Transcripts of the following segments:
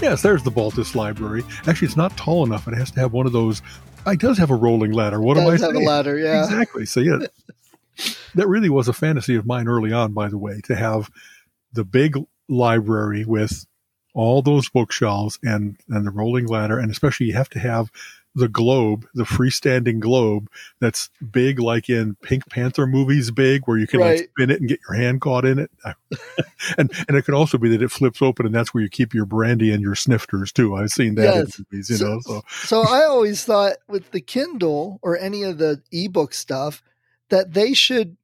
Yes, there's the Baltus Library. Actually, it's not tall enough. It has to have one of those. Ah, it does have a rolling ladder. What am I Does have saying? a ladder, yeah. Exactly. So yeah, that really was a fantasy of mine early on. By the way, to have the big library with all those bookshelves and and the rolling ladder, and especially you have to have the globe, the freestanding globe that's big, like in Pink Panther movies, big where you can like spin it and get your hand caught in it. and and it could also be that it flips open and that's where you keep your brandy and your snifters too. I've seen that Yes. in movies, you So- know. So So I always thought with the Kindle or any of the ebook stuff that they should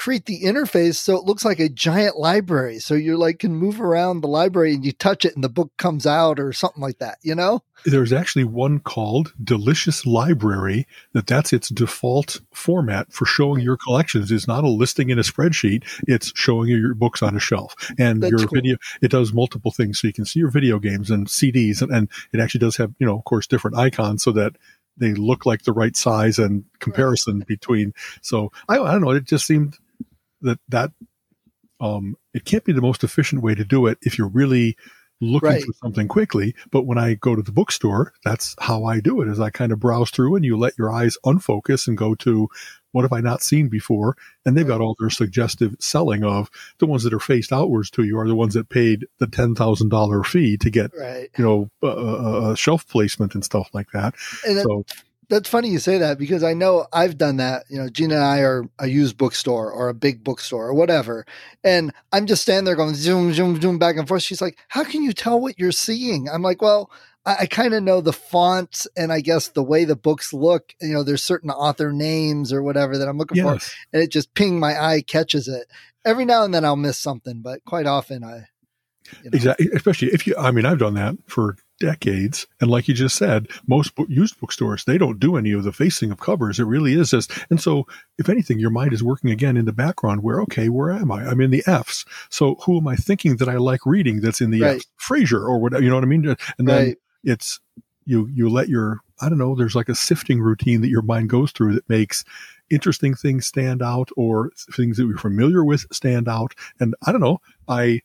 create the interface so it looks like a giant library. So you like can move around the library and you touch it and the book comes out or something like that, you know? there's actually one called Delicious Library that that's its default format for showing your collections. It's not a listing in a spreadsheet. It's showing you your books on a shelf and That's your cool. video. It does multiple things. So you can see your video games and CDs and, and it actually does have, you know, of course, different icons so that they look like the right size and comparison between. So I, I don't know. It just seemed that that, um, it can't be the most efficient way to do it if you're really looking Right. for something quickly. But when I go to the bookstore, that's how I do it is I kind of browse through and you let your eyes unfocus and go to what have I not seen before? And they've got all their suggestive selling of the ones that are faced outwards to you are the ones that paid the $10,000 fee to get, Right. you know, uh, uh, uh, shelf placement and stuff like that. And that, So that's funny you say that because I know I've done that. You know, Gina and I are a used bookstore or a big bookstore or whatever. And I'm just standing there going zoom, zoom, zoom back and forth. She's like, How can you tell what you're seeing? I'm like, Well, I, I kind of know the fonts and I guess the way the books look. You know, there's certain author names or whatever that I'm looking for. And it just ping my eye catches it. Every now and then I'll miss something, but quite often I you know, Exactly. Especially if you, I mean, I've done that for decades. And like you just said, most book, used bookstores, they don't do any of the facing of covers. It really is just, and so if anything, your mind is working again in the background where, okay, where am I? I'm in the F's. So who am I thinking that I like reading that's in the Right. F's? Frasier or whatever, you know what I mean? And then right. it's, you, you let your, I don't know, there's like a sifting routine that your mind goes through that makes interesting things stand out or things that you're familiar with stand out. And I don't know, I,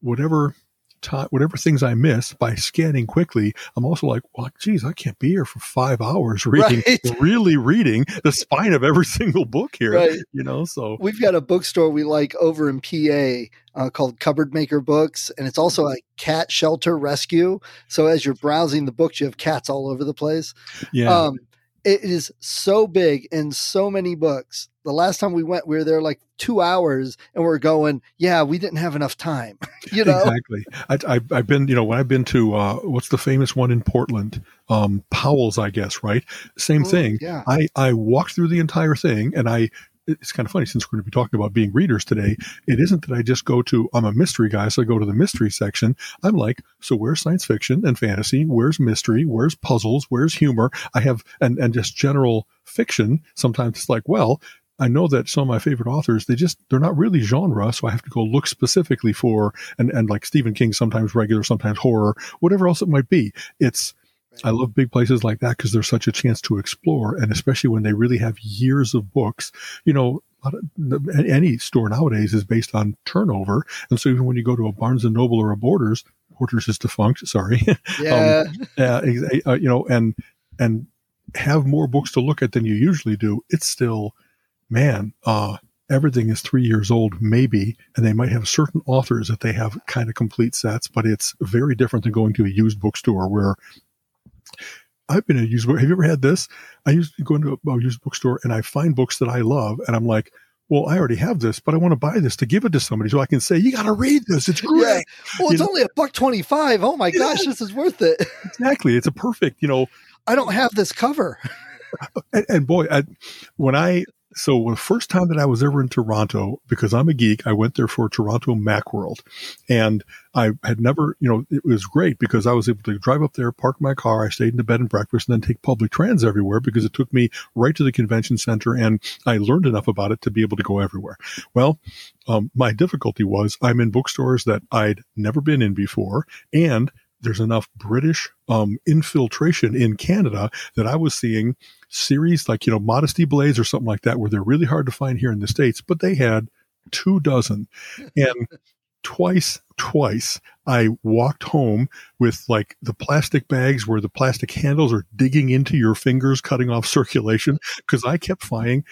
whatever time, whatever things I miss by scanning quickly, I'm also like, well, geez, I can't be here for five hours reading, Right. really reading the spine of every single book here, Right. you know? So We've got a bookstore we like over in PA uh, called Cupboard Maker Books, and it's also a cat shelter rescue. So as you're browsing the books, you have cats all over the place. yeah, Um, it is so big and so many books. The last time we went, we were there like two hours, and we're going, yeah, we didn't have enough time. you know, exactly. I, I, I've been, you know, when I've been to, uh, what's the famous one in Portland? Um, Powell's, I guess, right? Same Oh, thing. Yeah, I, I walked through the entire thing and I, it's kind of funny since we're going to be talking about being readers today. It isn't that I just go to, I'm a mystery guy, so I go to the mystery section. I'm like, so where's science fiction and fantasy? Where's mystery? Where's puzzles? Where's humor? I have, and, and just general fiction. Sometimes it's like, well, I know that some of my favorite authors, they just, they're not really genre. So I have to go look specifically for, and, and like Stephen King, sometimes regular, sometimes horror, whatever else it might be. It's, I love big places like that because there's such a chance to explore, and especially when they really have years of books. You know, a lot of- any store nowadays is based on turnover, and so even when you go to a Barnes and Noble or a Borders, Borders is defunct. Sorry, yeah, uh, ex- uh, you know, and and have more books to look at than you usually do. It's still, man, uh, everything is three years old, maybe, and they might have certain authors that they have kind of complete sets, but it's very different than going to a used bookstore where I've been in a used book. Have you ever had this? I used to go into a, a used bookstore and I find books that I love, and I'm like, well, I already have this, but I want to buy this to give it to somebody so I can say, you got to read this. It's yeah. great. Well, it's You know- only a buck twenty-five. Oh my gosh, this is worth it. Exactly. It's a perfect, you know, I don't have this cover. and, and boy, I, when I so the first time that I was ever in Toronto, because I'm a geek, I went there for Toronto Macworld, and I had never, you know, it was great because I was able to drive up there, park my car, I stayed in the bed and breakfast, and then take public trans everywhere because it took me right to the convention center, and I learned enough about it to be able to go everywhere. Well, um, my difficulty was I'm in bookstores that I'd never been in before, and there's enough British um, infiltration in Canada that I was seeing series like, you know, Modesty Blaise or something like that, where they're really hard to find here in the States, but they had two dozen. And twice, twice I walked home with like the plastic bags where the plastic handles are digging into your fingers, cutting off circulation. Cause I kept finding,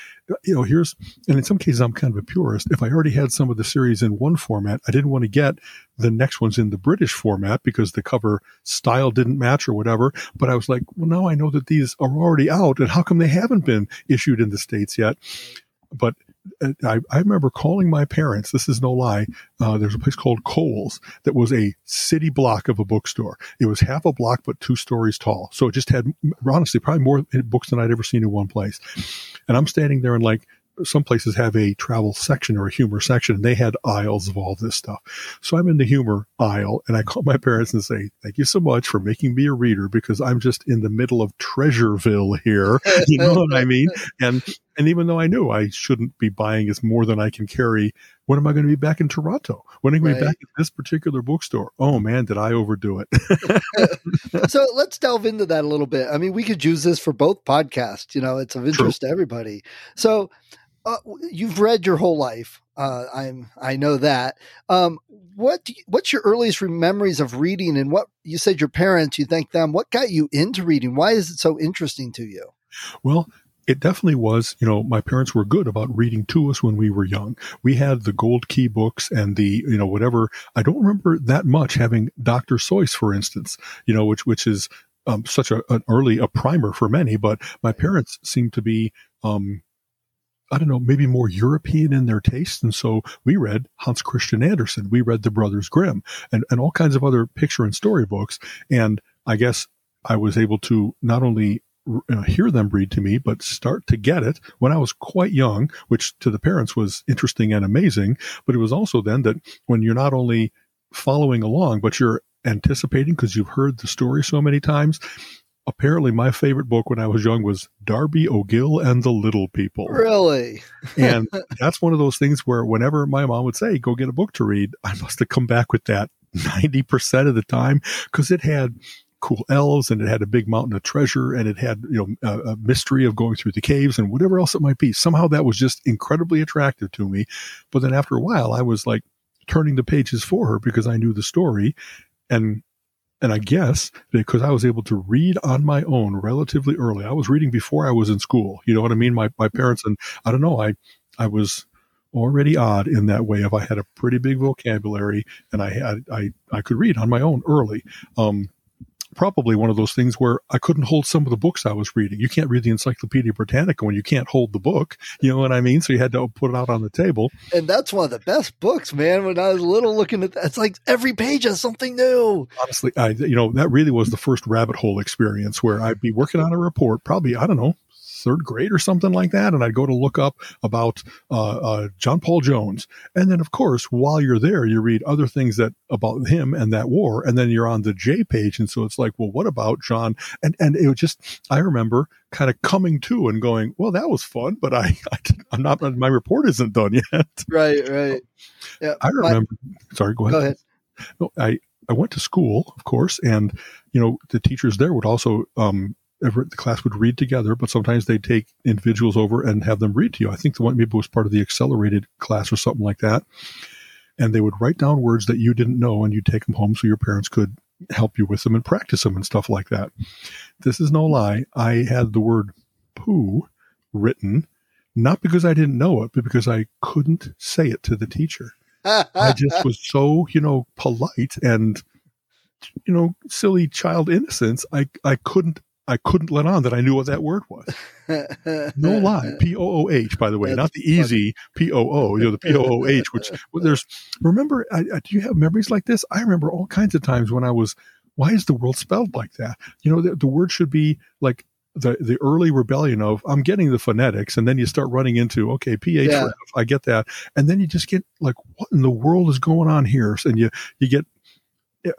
you know, here's, and in some cases I'm kind of a purist. If I already had some of the series in one format, I didn't want to get the next ones in the British format because the cover style didn't match or whatever. But I was like, well, now I know that these are already out and how come they haven't been issued in the States yet? But I, I, remember calling my parents. This is no lie. Uh, there's a place called Coles that was a city block of a bookstore. It was half a block, but two stories tall. So it just had, honestly, probably more books than I'd ever seen in one place. And I'm standing there and like, some places have a travel section or a humor section and they had aisles of all this stuff. So I'm in the humor aisle and I call my parents and say, thank you so much for making me a reader because I'm just in the middle of Treasureville here. You know what I mean? And, and even though I knew I shouldn't be buying as more than I can carry, when am I going to be back in Toronto? When am I going to be back at this particular bookstore? Oh man, did I overdo it? so let's delve into that a little bit. I mean, we could use this for both podcasts. You know, it's of interest True. to everybody. So uh, you've read your whole life. Uh, I'm I know that. Um, what you, what's your earliest memories of reading, and what you said your parents? You thank them. What got you into reading? Why is it so interesting to you? Well, it definitely was, you know, my parents were good about reading to us when we were young. We had the gold key books and the, you know, whatever. I don't remember that much having Dr. Seuss, for instance, you know, which, which is um, such a, an early, a primer for many, but my parents seemed to be, um, I don't know, maybe more European in their taste. And so we read Hans Christian Andersen. We read the Brothers Grimm and, and all kinds of other picture and story books. And I guess I was able to not only uh, hear them read to me, but start to get it when I was quite young, which to the parents was interesting and amazing. But it was also then that when you're not only following along, but you're anticipating because you've heard the story so many times, apparently my favorite book when I was young was Darby O'Gill and the Little People. Really? and that's one of those things where whenever my mom would say, go get a book to read, I must have come back with that 90% of the time because it had cool elves and it had a big mountain of treasure and it had, you know, a, a mystery of going through the caves and whatever else it might be. Somehow that was just incredibly attractive to me. But then after a while, I was like turning the pages for her because I knew the story and and I guess because I was able to read on my own relatively early, I was reading before I was in school. You know what I mean? My, my parents and I don't know, I, I was already odd in that way. If I had a pretty big vocabulary and I had, I, I could read on my own early. Um, probably one of those things where I couldn't hold some of the books I was reading. You can't read the Encyclopedia Britannica when you can't hold the book. You know what I mean? So you had to put it out on the table. And that's one of the best books, man. When I was little looking at that, it's like every page has something new. Honestly, I, you know, that really was the first rabbit hole experience where I'd be working on a report, probably, I don't know, third grade or something like that. And I'd go to look up about uh, uh, John Paul Jones. And then, of course, while you're there, you read other things that about him and that war. And then you're on the J page. And so it's like, well, what about John? And, and it was just, I remember kind of coming to and going, well, that was fun, but I, I am not, my report isn't done yet. Right, right. Yeah. I remember, my, sorry, go ahead. Go ahead. No, I, I went to school, of course, and you know the teachers there would also um, the class would read together, but sometimes they'd take individuals over and have them read to you. I think the one maybe was part of the accelerated class or something like that. And they would write down words that you didn't know and you'd take them home so your parents could help you with them and practice them and stuff like that. This is no lie. I had the word poo written, not because I didn't know it, but because I couldn't say it to the teacher. I just was so, you know, polite and, you know, silly child innocence. I, I couldn't I couldn't let on that I knew what that word was. no lie. P O O H, by the way, That's not the easy P O O, you know, the P O O H, which well, there's, remember, I, I, do you have memories like this? I remember all kinds of times when I was, why is the world spelled like that? You know, the, the word should be like the the early rebellion of I'm getting the phonetics, and then you start running into okay ph. Yeah. I get that, and then you just get like, what in the world is going on here? And you you get,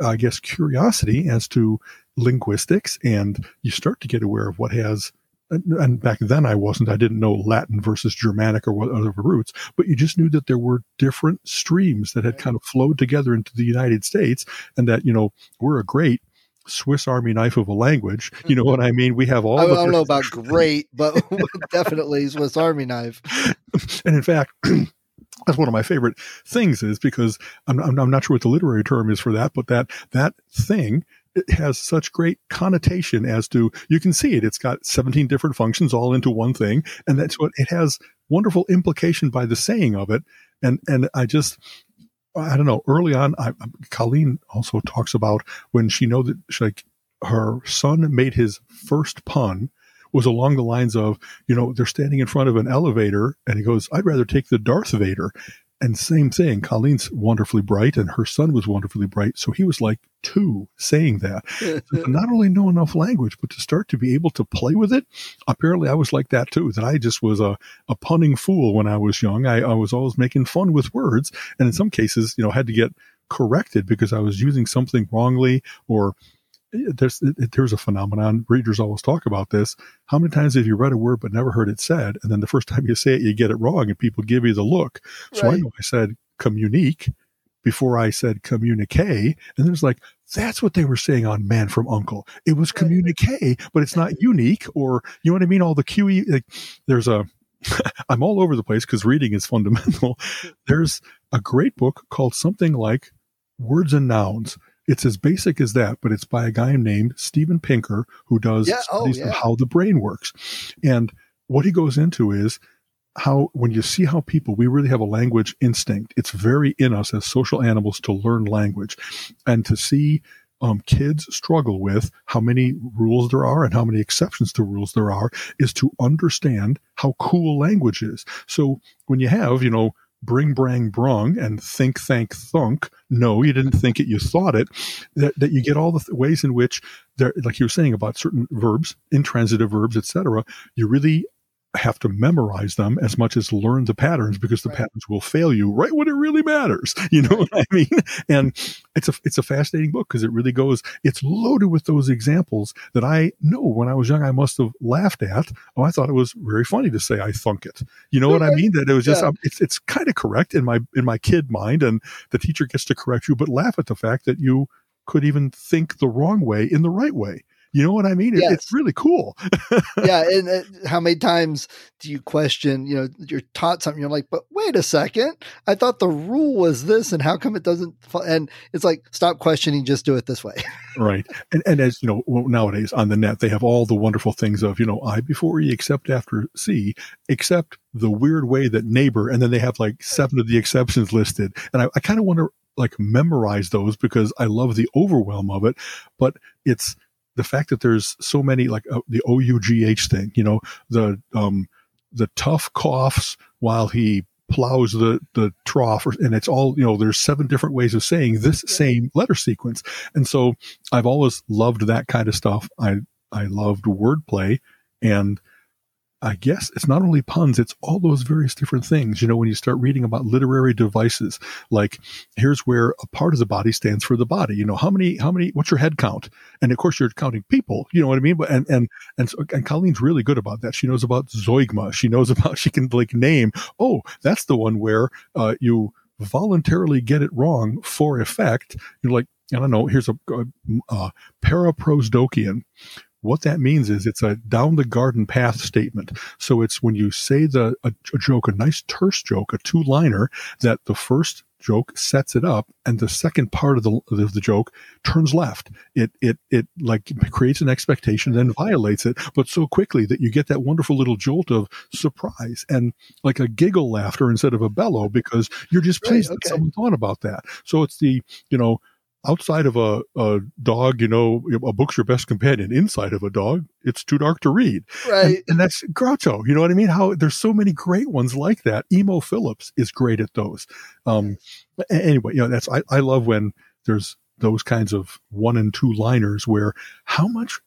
I guess, curiosity as to linguistics, and you start to get aware of what has. And, back then I wasn't. I didn't know Latin versus Germanic or what other roots, but you just knew that there were different streams that had kind of flowed together into the United States, and that you know we're a great Swiss Army knife of a language. You know what I mean? We have all. I don't know about great, but definitely Swiss Army knife. and in fact, that's one of my favorite things is because I'm, I'm, I'm not sure what the literary term is for that, but that that thing has such great connotation as to you can see it. It's got 17 different functions all into one thing, and that's what it has wonderful implication by the saying of it. And and I just I don't know. Early on, I, Colleen also talks about when she know that she, like her son made his first pun was along the lines of, you know, they're standing in front of an elevator, and he goes, "I'd rather take the Darth Vader." And same thing, Colleen's wonderfully bright, and her son was wonderfully bright. So he was like two saying that. so not only know enough language, but to start to be able to play with it. Apparently, I was like that too. That I just was a, a punning fool when I was young. I, I was always making fun with words, and in some cases, you know, had to get corrected because I was using something wrongly or there's there's a phenomenon. Readers always talk about this. How many times have you read a word but never heard it said, and then the first time you say it, you get it wrong, and people give you the look. So Right. I know I said communique before I said communique, and there's like that's what they were saying on Man from Uncle. It was Right. communique, but it's not unique, or you know what I mean. All the QE. Like, there's a. I'm all over the place because reading is fundamental. There's a great book called something like Words and Nouns. It's as basic as that, but it's by a guy named Steven Pinker who does Yeah, oh, studies yeah. of how the brain works. And what he goes into is how when you see how people we really have a language instinct it's very in us as social animals to learn language and to see um, kids struggle with how many rules there are and how many exceptions to rules there are is to understand how cool language is so when you have you know bring brang brung and think thank thunk. No you didn't think it you thought it. That, that you get all the th- ways in which there like you were saying about certain verbs intransitive verbs etc you really have to memorize them as much as learn the patterns because the Right. patterns will fail you right when it really matters. You know what I mean? And it's a it's a fascinating book because it really goes. It's loaded with those examples that I know when I was young I must have laughed at. Oh, I thought it was very funny to say I thunk it. You know what I mean? That it was just Yeah. um, it's it's kind of correct in my in my kid mind, and the teacher gets to correct you, but laugh at the fact that you could even think the wrong way in the right way. You know what I mean? It- Yes. It's really cool. yeah, and uh, how many times do you question? You know, you're taught something. You're like, but wait a second, I thought the rule was this, and how come it doesn't? fo-" And it's like, stop questioning, just do it this way. right and and as you know nowadays on the net they have all the wonderful things of you know i before e except after c except the weird way that neighbor and then they have like seven of the exceptions listed and i, I kind of want to like memorize those because i love the overwhelm of it but it's the fact that there's so many like uh, the ough thing you know the um the tough coughs while he plows the the trough or- and it's all you know there's seven different ways of saying this same letter sequence and so I've always loved that kind of stuff. I I loved wordplay, and I guess it's not only puns; it's all those various different things. You know, when you start reading about literary devices, like here's where a part of the body stands for the body. You know, how many how many what's your head count? And of course, you're counting people. You know what I mean? But and and and so, and Colleen's really good about that. She knows about zeugma. She knows about she can like name. Oh, that's the one where uh, you voluntarily get it wrong for effect. You're like, I don't know. Here's a, a, a paraprosdokian. What that means is it's a down the garden path statement. So it's when you say the a, a joke, a nice terse joke, a two liner, that the first joke sets it up, and the second part of the of the joke turns left. It it it like creates an expectation, then violates it, but so quickly that you get that wonderful little jolt of surprise and like a giggle laughter instead of a bellow because you're just Right, pleased that someone thought about that. So it's the you know outside of a, a dog, you know, a book's your best companion. Inside of a dog, it's too dark to read. Right. And, and that's Groucho. You know what I mean? How there's so many great ones like that. Emo Phillips is great at those. Um, anyway, you know, that's, I, I love when there's those kinds of one and two liners where how much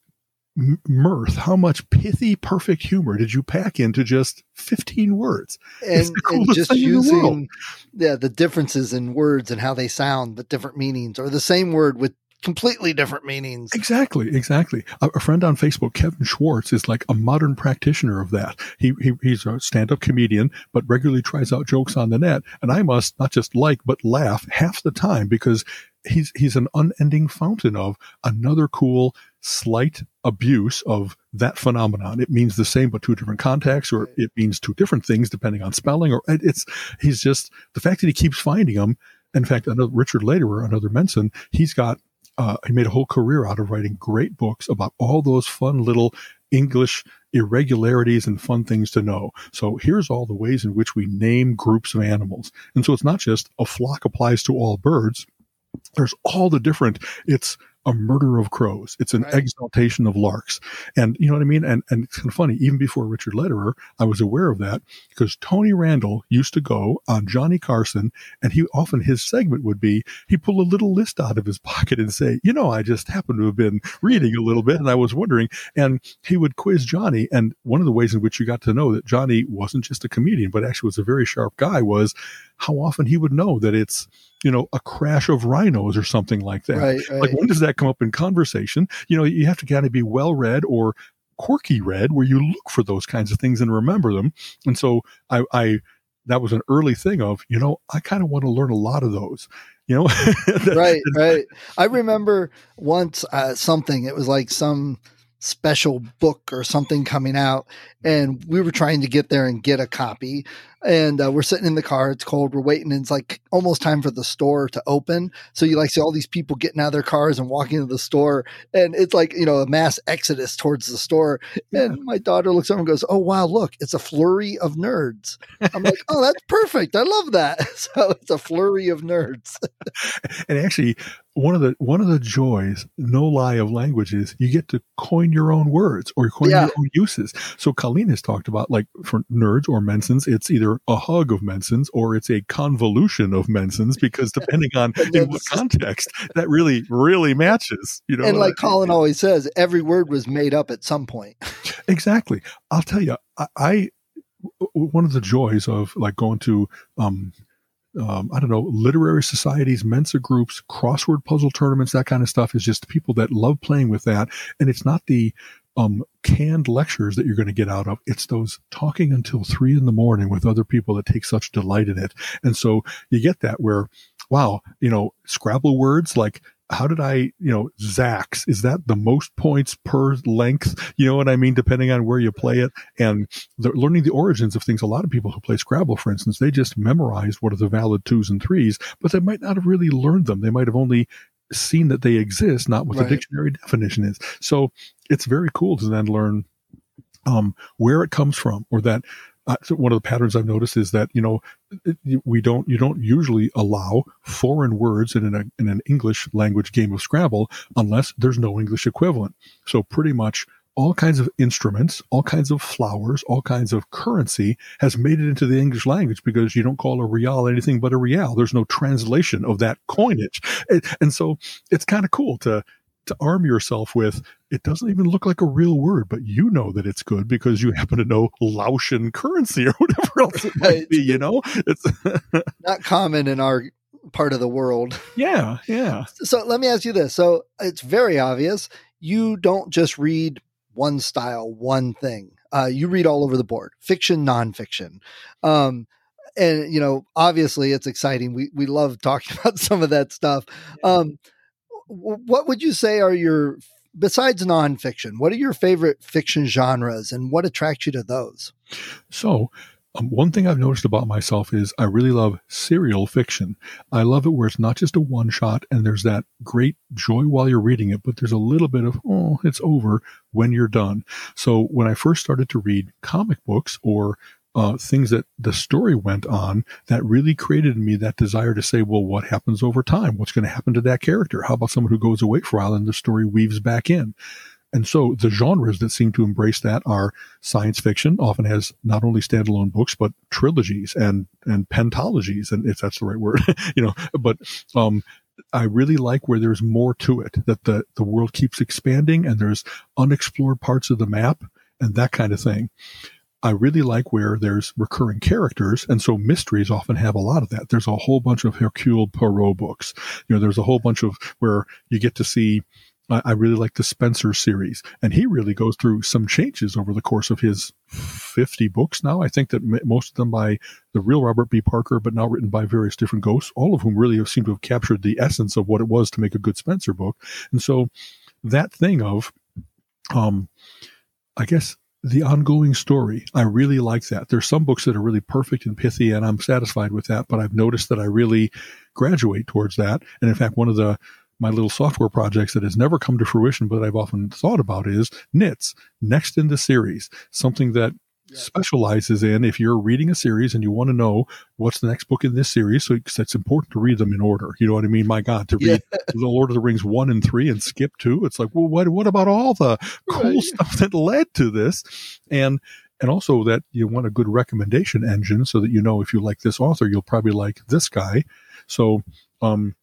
mirth, how much pithy, perfect humor did you pack into just 15 words? And, and just using yeah, the differences in words and how they sound, but different meanings, or the same word with completely different meanings. Exactly, exactly. A, a, friend on Facebook, Kevin Schwartz, is like a modern practitioner of that. He, he he's a stand-up comedian, but regularly tries out jokes on the net, and I must not just like but laugh half the time because he's he's an unending fountain of another cool slight abuse of that phenomenon. It means the same but two different contexts, or it means two different things depending on spelling. Or it's he's just the fact that he keeps finding them. In fact, another Richard Lederer, another Mensan, he's got uh, he made a whole career out of writing great books about all those fun little English irregularities and fun things to know. So here's all the ways in which we name groups of animals. And so it's not just a flock applies to all birds. There's all the different, it's a murder of crows. It's an right. exaltation of larks. And you know what I mean? And, and it's kind of funny. Even before Richard Lederer, I was aware of that because Tony Randall used to go on Johnny Carson and he often his segment would be, he pull a little list out of his pocket and say, you know, I just happened to have been reading a little bit and I was wondering, and he would quiz Johnny. And one of the ways in which you got to know that Johnny wasn't just a comedian, but actually was a very sharp guy was how often he would know that it's, you know, a crash of rhinos or something like that. Right, right. Like when does that come up in conversation? You know, you have to kind of be well read or quirky read where you look for those kinds of things and remember them. And so I, I that was an early thing of, you know, I kind of want to learn a lot of those. You know, right, right. I remember once uh, something. It was like some special book or something coming out and we were trying to get there and get a copy. And uh, we're sitting in the car it's cold we're waiting and it's like almost time for the store to open. So you like see all these people getting out of their cars and walking to the store and it's like you know a mass exodus towards the store. Yeah. and my daughter looks over and goes oh wow look it's a flurry of nerds. I'm like oh that's perfect i love that. So it's a flurry of nerds. And actually one of the one of the joys, no lie, of language is you get to coin your own words or coin yeah. your own uses. So Colleen has talked about like for nerds or Mensans, it's either a hug of Mensans or it's a convolution of Mensans because depending on in what context, that really really matches. You know, and like Colin always says, every word was made up at some point. exactly. I'll tell you, I, I one of the joys of like going to um, um, I don't know, literary societies, Mensa groups, crossword puzzle tournaments, that kind of stuff is just people that love playing with that. And it's not the um, canned lectures that you're going to get out of. It's those talking until three in the morning with other people that take such delight in it. And so you get that where, wow, you know, Scrabble words like how did I, you know, Zax, is that the most points per length? You know what I mean? Depending on where you play it and the, learning the origins of things. A lot of people who play Scrabble, for instance, they just memorized what are the valid twos and threes, but they might not have really learned them. They might have only seen that they exist, not what right. the dictionary definition is. So it's very cool to then learn um, where it comes from or that uh, one of the patterns I've noticed is that you know we don't you don't usually allow foreign words in an in an English language game of Scrabble unless there's no English equivalent. So pretty much all kinds of instruments, all kinds of flowers, all kinds of currency has made it into the English language because you don't call a real anything but a real. There's no translation of that coinage. And, and so it's kind of cool to to arm yourself with it doesn't even look like a real word, but you know that it's good because you happen to know Laotian currency or whatever else it might be, you know? It's not common in our part of the world. Yeah, yeah. So let me ask you this. So it's very obvious you don't just read one style, one thing. Uh, you read all over the board, fiction, nonfiction. Um, and you know, obviously, it's exciting. We we love talking about some of that stuff. Um, what would you say are your besides nonfiction? What are your favorite fiction genres, and what attracts you to those? So. Um, one thing I've noticed about myself is I really love serial fiction. I love it where it's not just a one shot and there's that great joy while you're reading it, but there's a little bit of, oh, it's over when you're done. So when I first started to read comic books or uh, things that the story went on that really created in me that desire to say, well, what happens over time? What's going to happen to that character? How about someone who goes away for a while and the story weaves back in? And so the genres that seem to embrace that are science fiction, often has not only standalone books, but trilogies and, and pentalogies. And if that's the right word, you know, but, um, I really like where there's more to it, that the, the world keeps expanding and there's unexplored parts of the map and that kind of thing. I really like where there's recurring characters, and so mysteries often have a lot of that. There's a whole bunch of Hercule Poirot books. You know, there's a whole bunch of where you get to see. I really like the Spenser series, and he really goes through some changes over the course of his 50 books now. I think that most of them by the real Robert B. Parker, but now written by various different ghosts, all of whom really seem to have captured the essence of what it was to make a good Spenser book. And so that thing of, um, I guess the ongoing story. I really like that. There's some books that are really perfect and pithy, and I'm satisfied with that. But I've noticed that I really graduate towards that. And in fact, one of the my little software projects that has never come to fruition, but I've often thought about is NITS, next in the series, something that specializes in if you're reading a series and you want to know what's the next book in this series. So it's important to read them in order. You know what I mean? My God, to read yeah. The Lord of the Rings one and three and skip two. It's like, well, what, what about all the cool right. stuff that led to this? And, and also that you want a good recommendation engine so that you know if you like this author, you'll probably like this guy. So, um,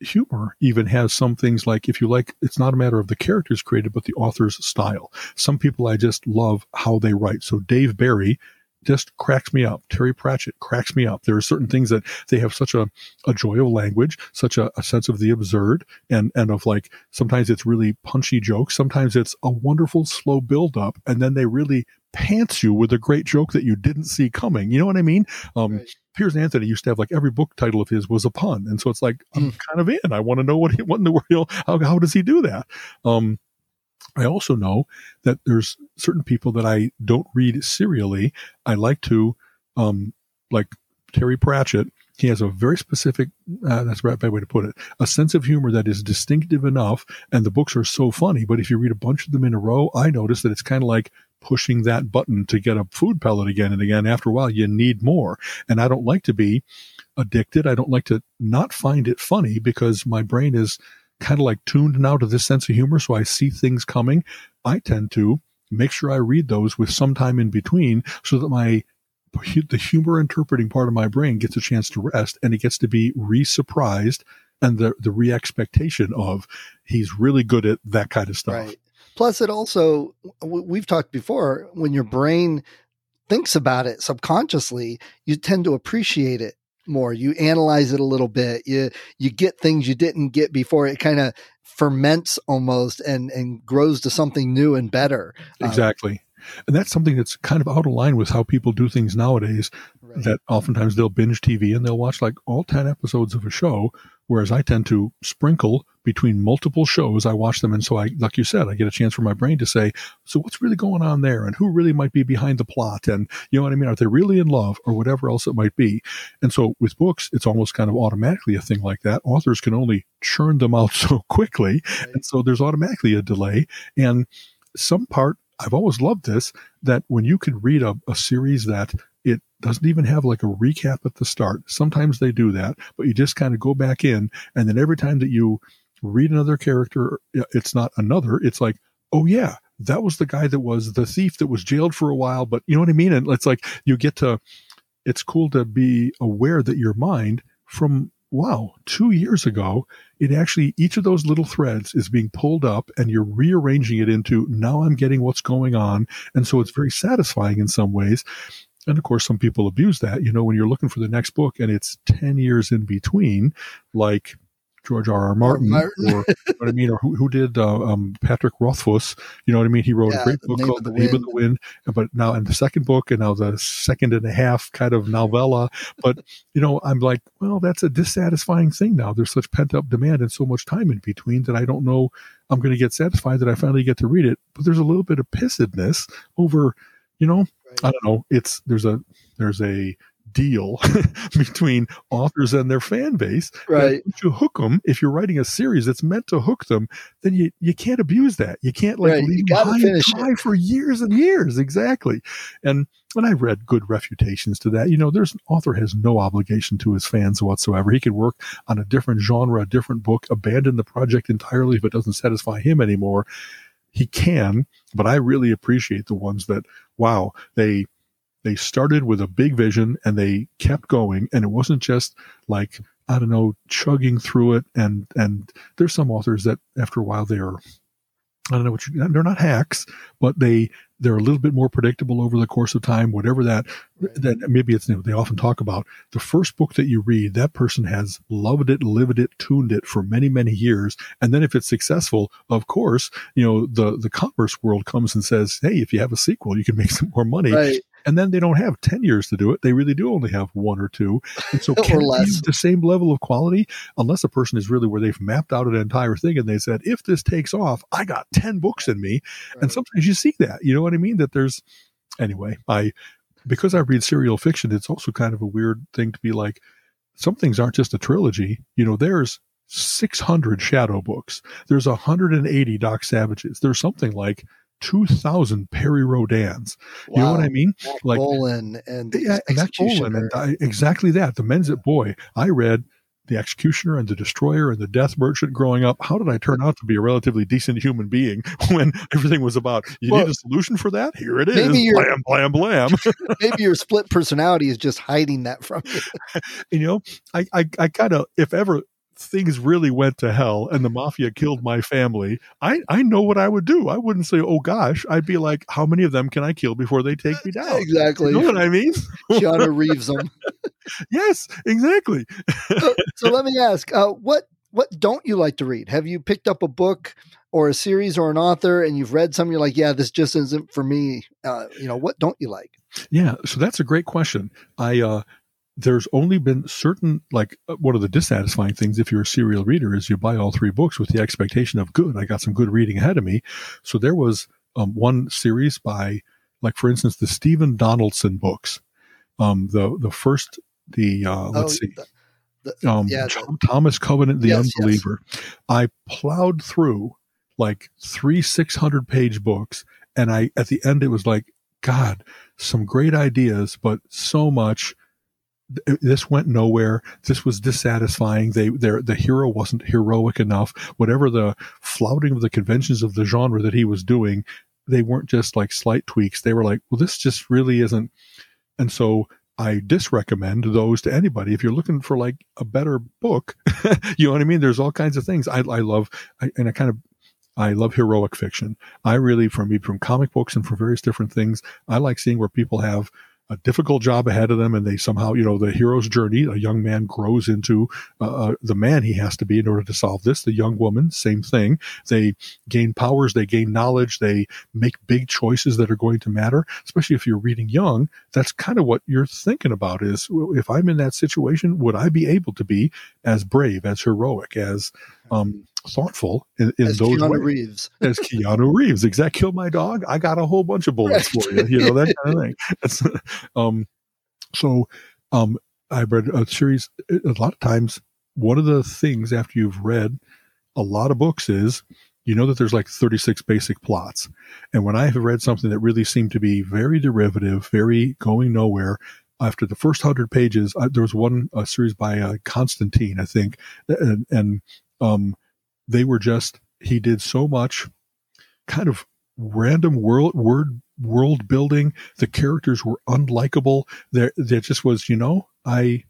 humor even has some things like if you like it's not a matter of the characters created but the author's style. Some people i just love how they write. So dave barry just cracks me up terry pratchett cracks me up there are certain things that they have such a, a joy of language such a, a sense of the absurd and and of like sometimes it's really punchy jokes sometimes it's a wonderful slow build up and then they really pants you with a great joke that you didn't see coming you know what i mean um right Piers Anthony used to have like every book title of his was a pun, and so it's like I'm mm. kind of in. I want to know what he, what in the world, how how does he do that? Um, I also know that there's certain people that I don't read serially. I like to, um, like Terry Pratchett. He has a very specific, uh, that's the right way to put it, a sense of humor that is distinctive enough. And the books are so funny. But if you read a bunch of them in a row, I notice that it's kind of like pushing that button to get a food pellet again and again. After a while, you need more. And I don't like to be addicted. I don't like to not find it funny because my brain is kind of like tuned now to this sense of humor. So I see things coming. I tend to make sure I read those with some time in between so that my the humor interpreting part of my brain gets a chance to rest and it gets to be re-surprised and the the re-expectation of he's really good at that kind of stuff. Right. Plus, it also, we've talked before, when your brain thinks about it subconsciously, you tend to appreciate it more. You analyze it a little bit. You you get things you didn't get before. It kind of ferments almost and and grows to something new and better. Um, exactly. Um, and that's something that's kind of out of line with how people do things nowadays. Right. That oftentimes they'll binge TV and they'll watch like all 10 episodes of a show Whereas I tend to sprinkle between multiple shows. I watch them. And so I, like you said, I get a chance for my brain to say, so what's really going on there? And who really might be behind the plot? And you know what I mean? Are they really in love or whatever else it might be? And so with books, it's almost kind of automatically a thing like that. Authors can only churn them out so quickly. And so there's automatically a delay. And some part I've always loved this that when you can read a, a series that it doesn't even have like a recap at the start. Sometimes they do that, but you just kind of go back in, and then every time that you read another character, it's not another. It's like, oh yeah, that was the guy that was the thief that was jailed for a while, but you know what I mean? And it's like you get to. It's cool to be aware that your mind from wow, two years ago, it actually, each of those little threads is being pulled up and you're rearranging it into now I'm getting what's going on. And so it's very satisfying in some ways. And of course, some people abuse that. You know, when you're looking for the next book and it's 10 years in between, like George R. R. Martin, Martin. or what I mean, or who, who did uh, um, Patrick Rothfuss? You know what I mean? He wrote yeah, a great book called The Name of the Wind, but now in the second book, and now the second and a half kind of novella. But you know, I'm like, well, that's a dissatisfying thing now. There's such pent up demand and so much time in between that I don't know I'm going to get satisfied that I finally get to read it. But there's a little bit of pissedness over, you know. I don't know. It's there's a there's a deal between authors and their fan base. Right. You hook them, if you're writing a series that's meant to hook them, then you, you can't abuse that. You can't like right. leave them high, high for years and years. Exactly. And and I've read good refutations to that. You know, there's an author has no obligation to his fans whatsoever. He can work on a different genre, a different book, abandon the project entirely if it doesn't satisfy him anymore. He can, but I really appreciate the ones that, wow, they they started with a big vision and they kept going. And it wasn't just like I don't know, chugging through it. And, and there's some authors that after a while they're, I don't know what you, they're not hacks, but they, they're a little bit more predictable over the course of time, whatever that, that maybe it's, you know, they often talk about the first book that you read, that person has loved it, lived it, tuned it for many, many years. And then if it's successful, of course, you know, the, the commerce world comes and says, Hey, if you have a sequel, you can make some more money. Right. And then they don't have 10 years to do it. They really do only have one or two. And so can less. the same level of quality unless a person is really where they've mapped out an entire thing and they said, if this takes off, I got 10 books in me. And sometimes you see that, you know what I mean? That there's, anyway, I, because I read serial fiction, it's also kind of a weird thing to be like, some things aren't just a trilogy. You know, there's 600 shadow books. There's 180 Doc Savages. There's something like 2,000 Perry Rhodans. You know what I mean? Like- Bolan and the Yeah, and exactly that. The men's at boy. I read the Executioner and the Destroyer and the Death Merchant growing up. How did I turn out to be a relatively decent human being when everything was about you Well, need a solution for that? Here it is. maybe Blam, blam, blam. Maybe your split personality is just hiding that from you. you know, I, I, I kind of, if ever things really went to hell and the mafia killed my family, I, I know what I would do. I wouldn't say, oh gosh, I'd be like, how many of them can I kill before they take me down? Exactly. You know what I mean? Keanu Reeves them. yes, exactly. So, so let me ask, uh, what what don't you like to read? Have you picked up a book or a series or an author and you've read some? You're like, yeah, this just isn't for me. Uh, you know, what don't you like? Yeah, so that's a great question. I uh there's only been certain like uh, one of the dissatisfying things if you're a serial reader is you buy all three books with the expectation of good. I got some good reading ahead of me. So there was um, one series by like for instance the Stephen Donaldson books. Um the the first the uh let's see Oh, the- the- um, yeah, Ch- Thomas Covenant, the Yes, yes. Unbeliever. I plowed through like three 600 page books. And I, at the end, it was like, God, some great ideas, but so much. Th- This went nowhere. This was dissatisfying. They, their, the hero wasn't heroic enough. Whatever the flouting of the conventions of the genre that he was doing, they weren't just like slight tweaks. They were like, well, this just really isn't. And so I disrecommend those to anybody. If you're looking for like a better book, you know what I mean? There's all kinds of things. I, I love, I, and I kind of, I love heroic fiction. I really, from from comic books and from various different things, I like seeing where people have a difficult job ahead of them and they somehow, you know, the hero's journey, a young man grows into uh, uh, the man he has to be in order to solve this. The young woman, same thing. They gain powers, they gain knowledge, they make big choices that are going to matter, especially if you're reading young. That's kind of what you're thinking about is if I'm in that situation, would I be able to be as brave, as heroic, as um, thoughtful in, in As those Keanu ways? Reeves. as Keanu Reeves. Exact kill my dog. I got a whole bunch of bullets for you. You know that kind of thing. That's, um, so um, I read a series. A lot of times, one of the things after you've read a lot of books is you know that there's like 36 basic plots. And when I have read something that really seemed to be very derivative, very going nowhere, after the first hundred pages, I, there was one a series by uh, Constantine, I think, and, and um, they were just he did so much kind of random world word world building. The characters were unlikable. There, there just was, you know, I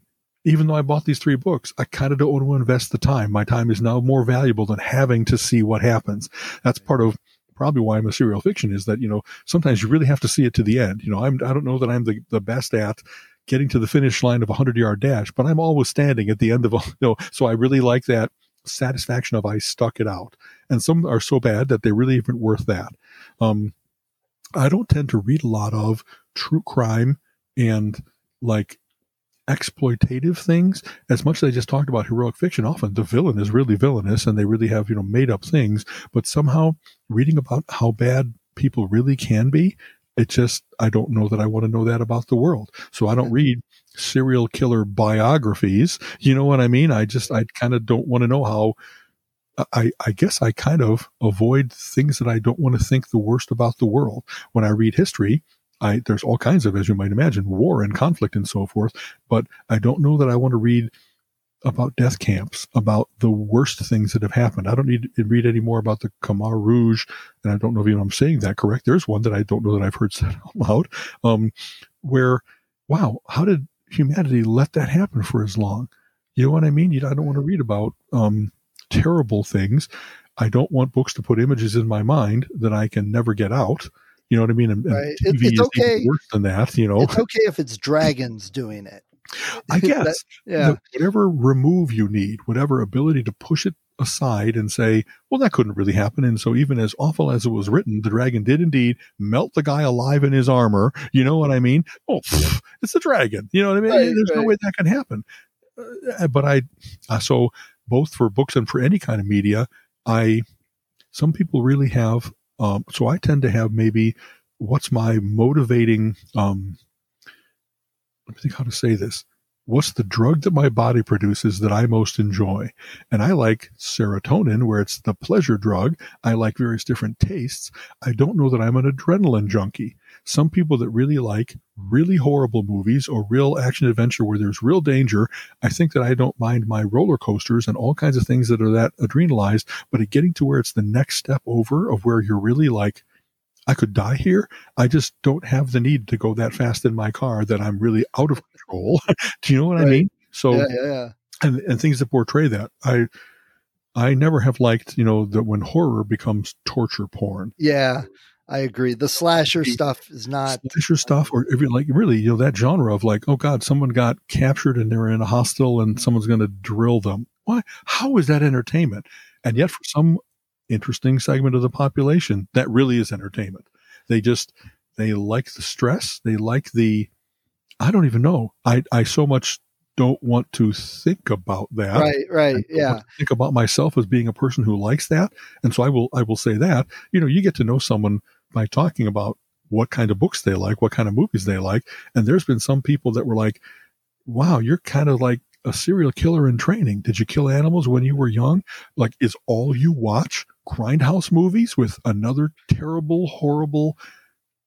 even though I bought these three books, I kind of don't want to invest the time. My time is now more valuable than having to see what happens. That's part of probably why I'm a serial fiction is that, you know, sometimes you really have to see it to the end. You know, I'm, I don't know that I'm the, the best at getting to the finish line of a hundred yard dash, but I'm always standing at the end of a, you know, so I really like that satisfaction of I stuck it out. And some are so bad that they really aren't worth that. Um, I don't tend to read a lot of true crime and like exploitative things as much as I just talked about heroic fiction. Often the villain is really villainous and they really have, you know, made up things, but somehow reading about how bad people really can be, it just, I don't know that I want to know that about the world. So I don't read serial killer biographies. You know what I mean? I just, I kind of don't want to know how I, I guess I kind of avoid things that I don't want to think the worst about the world. When I read history, I, there's all kinds of, as you might imagine, war and conflict and so forth. But I don't know that I want to read about death camps, about the worst things that have happened. I don't need to read any more about the Khmer Rouge. And I don't know if I'm saying that correct. There's one that I don't know that I've heard said out loud, um, where, wow, how did humanity let that happen for as long? You know what I mean? You, I don't want to read about um, terrible things. I don't want books to put images in my mind that I can never get out. You know what I mean? And, right. TV it's okay. worse than that. You know, it's okay if it's dragons doing it. I guess. that, yeah. Whatever remove you need, whatever ability to push it aside and say, well, that couldn't really happen. And so, even as awful as it was written, the dragon did indeed melt the guy alive in his armor. You know what I mean? Oh, pff, it's a dragon. You know what I mean? Right, There's right. no way that can happen. Uh, but I, uh, so both for books and for any kind of media, I, some people really have, um, so I tend to have maybe what's my motivating, um, let me think how to say this what's the drug that my body produces that I most enjoy? And I like serotonin, where it's the pleasure drug. I like various different tastes. I don't know that I'm an adrenaline junkie. Some people that really like really horrible movies or real action adventure where there's real danger, I think that I don't mind my roller coasters and all kinds of things that are that adrenalized. But getting to where it's the next step over of where you're really like I could die here. I just don't have the need to go that fast in my car that I'm really out of Do you know what right. I mean? So, yeah, yeah, yeah. And, and things that portray that. I, I never have liked, you know, that when horror becomes torture porn. Yeah, I agree. The slasher the, stuff is not slasher stuff, or if you like really, you know, that genre of like, oh God, someone got captured and they're in a hostel and someone's going to drill them. Why? How is that entertainment? And yet, for some interesting segment of the population that really is entertainment. They just they like the stress. They like the I don't even know. I I so much don't want to think about that. Right, right, yeah. think about myself as being a person who likes that, and so I will I will say that. You know, you get to know someone by talking about what kind of books they like, what kind of movies they like, and there's been some people that were like, "Wow, you're kind of like a serial killer in training. Did you kill animals when you were young? Like, is all you watch grindhouse movies with another terrible, horrible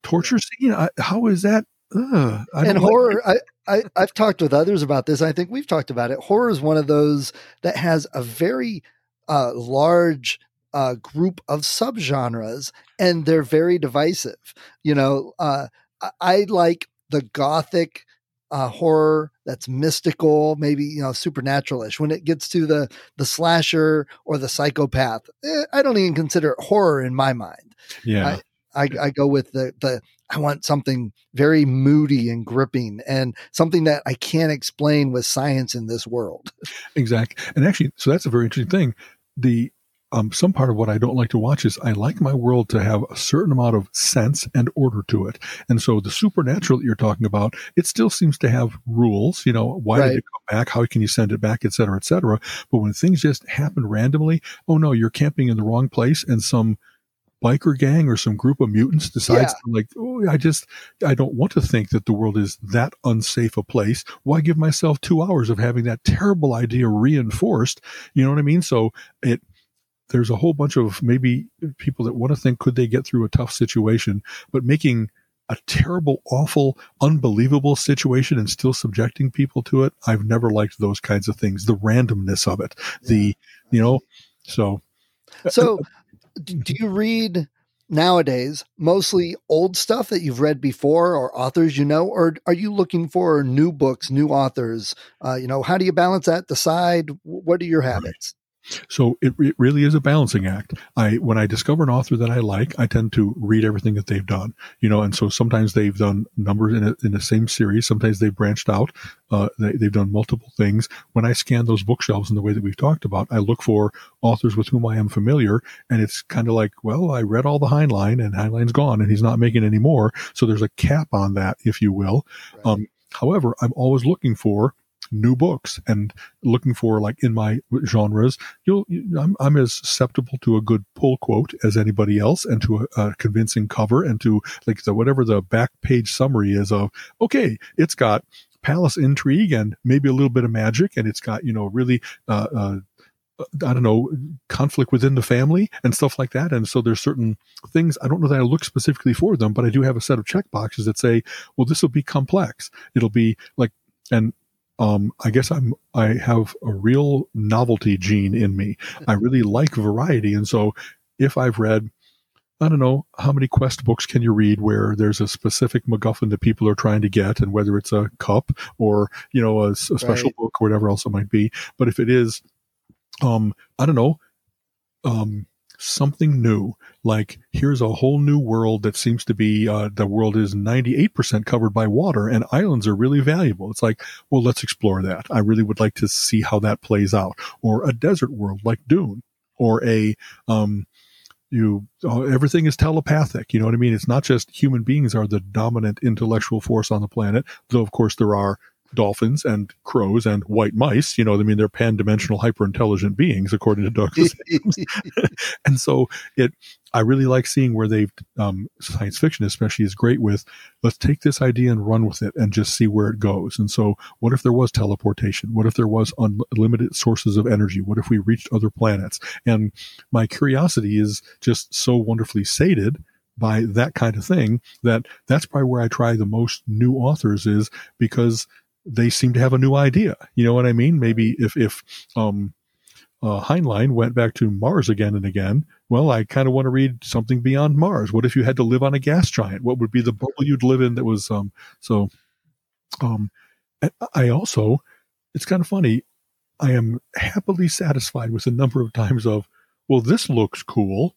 torture scene? I, how is that? Uh, and horror, like I, I, I've talked with others about this. I think we've talked about it. Horror is one of those that has a very uh, large uh, group of subgenres, and they're very divisive. You know, uh, I, I like the gothic uh, horror that's mystical, maybe you know supernaturalish. When it gets to the the slasher or the psychopath, eh, I don't even consider it horror in my mind. Yeah, I, I, I go with the the I want something very moody and gripping and something that I can't explain with science in this world. Exactly, and actually, so that's a very interesting thing. The um, some part of what I don't like to watch is I like my world to have a certain amount of sense and order to it. And so the supernatural that you're talking about, it still seems to have rules. You know, why right. did it come back? How can you send it back, et cetera, et cetera. But when things just happen randomly, oh no, you're camping in the wrong place and some biker gang or some group of mutants decides yeah. to like, oh, I just, I don't want to think that the world is that unsafe a place. Why give myself two hours of having that terrible idea reinforced? You know what I mean? So it, there's a whole bunch of maybe people that want to think could they get through a tough situation, but making a terrible, awful, unbelievable situation and still subjecting people to it. I've never liked those kinds of things. The randomness of it, the you know, so. So, uh, do you read nowadays mostly old stuff that you've read before or authors you know, or are you looking for new books, new authors? Uh, you know, how do you balance that? Decide what are your habits? So it, it really is a balancing act. I when I discover an author that I like, I tend to read everything that they've done. You know, and so sometimes they've done numbers in a, in the same series. Sometimes they've branched out. Uh, they, they've done multiple things. When I scan those bookshelves in the way that we've talked about, I look for authors with whom I am familiar, and it's kind of like, well, I read all the Heinlein, and Heinlein's gone, and he's not making any more. So there's a cap on that, if you will. Right. Um, however, I'm always looking for new books and looking for like in my genres, you'll, I'm, I'm as susceptible to a good pull quote as anybody else and to a, a convincing cover and to like the, whatever the back page summary is of, okay, it's got palace intrigue and maybe a little bit of magic and it's got, you know, really, uh, uh, I don't know, conflict within the family and stuff like that. And so there's certain things, I don't know that I look specifically for them, but I do have a set of check boxes that say, well, this will be complex. It'll be like, and um, I guess I'm I have a real novelty gene in me. I really like variety, and so if I've read I don't know how many quest books can you read where there's a specific MacGuffin that people are trying to get, and whether it's a cup or you know a, a special Right. book or whatever else it might be. But if it is, um, I don't know, um, something new, like here's a whole new world that seems to be uh, the world is 98% covered by water, and islands are really valuable. It's like, well, let's explore that. I really would like to see how that plays out, or a desert world like Dune, or a um, you oh, everything is telepathic you know what i mean it's not just human beings are the dominant intellectual force on the planet though of course there are dolphins and crows and white mice you know i mean they're pan-dimensional hyper intelligent beings according to douglas and so it i really like seeing where they've um, science fiction especially is great with let's take this idea and run with it and just see where it goes. And so what if there was teleportation? What if there was unlimited sources of energy? What if we reached other planets? And my curiosity is just so wonderfully sated by that kind of thing that that's probably where I try the most new authors is because they seem to have a new idea. You know what I mean? Maybe if if um uh, Heinlein went back to Mars again and again. Well, I kind of want to read something beyond Mars. What if you had to live on a gas giant? What would be the bubble you'd live in that was um so um I also it's kind of funny. I am happily satisfied with the number of times of well this looks cool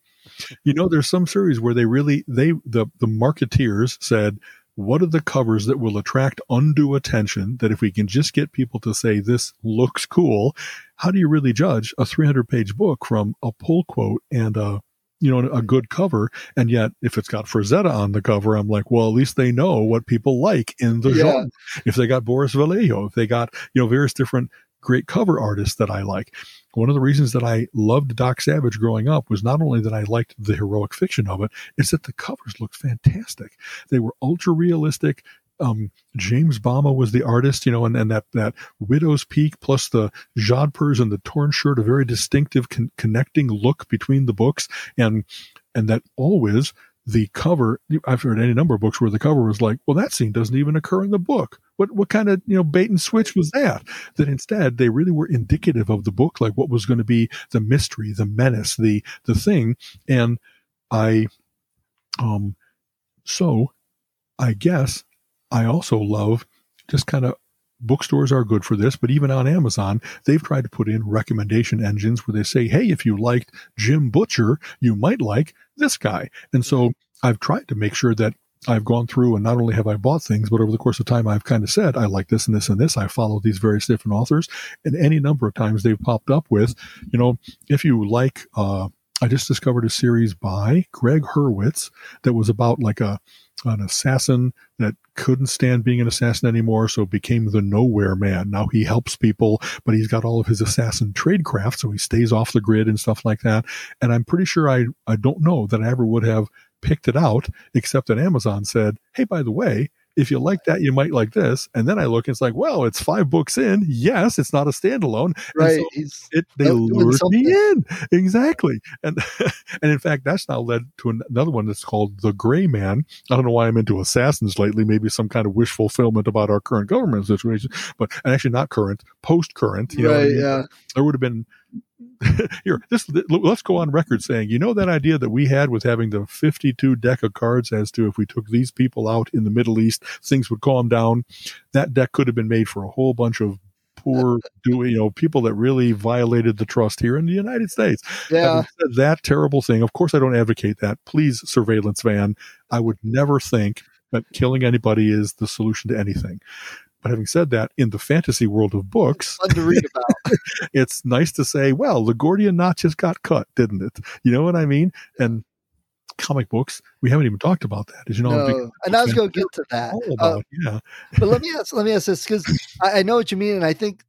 you know there's some series where they really they the the marketeers said what are the covers that will attract undue attention that if we can just get people to say this looks cool how do you really judge a 300 page book from a pull quote and a you know a good cover? And yet if it's got Frazetta on the cover i'm like well at least they know what people like in the Yeah. genre. If they got Boris Vallejo if they got you know various different great cover artists that I like one of the reasons that I loved Doc Savage growing up was not only that I liked the heroic fiction of it, it's that the covers looked fantastic. They were ultra realistic. Um, James Bama was the artist, you know, and, and that, that widow's peak plus the jodhpurs and the torn shirt, a very distinctive con- connecting look between the books. And, and that always the cover, I've heard any number of books where the cover was like, well, that scene doesn't even occur in the book. What, what kind of, you know, bait and switch was that? That instead they really were indicative of the book, like what was going to be the mystery, the menace, the, the thing. And I, um, so I guess I also love just kind of bookstores are good for this, but even on Amazon, they've tried to put in recommendation engines where they say, hey, if you liked Jim Butcher, you might like this guy. And so I've tried to make sure that I've gone through and not only have I bought things, but over the course of time, I've kind of said, I like this and this and this. I follow these various different authors. And any number of times they've popped up with, you know, if you like, uh, I just discovered a series by Gregg Hurwitz that was about like a an assassin that couldn't stand being an assassin anymore, so became the nowhere man. Now he helps people, but he's got all of his assassin tradecraft, so he stays off the grid and stuff like that. And I'm pretty sure I I don't know that I ever would have picked it out, except that Amazon said, "Hey, by the way." If you like that, you might like this. And then I look, and it's like, well, it's five books in. Yes, it's not a standalone. And right. so it they lured me in exactly and and in fact that's now led to another one that's called the gray man i don't know why i'm into assassins lately maybe some kind of wish fulfillment about our current government situation but and actually not current post current you know I right. mean? Yeah. there would have been here this let's go on record saying you know that idea that we had with having the 52 deck of cards as to if we took these people out in the middle east things would calm down. That deck could have been made for a whole bunch of poor you know people that really violated the trust here in the united states. Yeah. That terrible thing of course i don't advocate that. Please surveillance van i would never think that killing anybody is the solution to anything but having said that in the fantasy world of books Fun to read about. it's nice to say, well, the Gordian knot just got cut, didn't it? You know what I mean? And comic books, we haven't even talked about that. As you know, I'm a big no. And I was going to get to that. all Uh, yeah. but let me ask let me ask this because I, I know what you mean and i think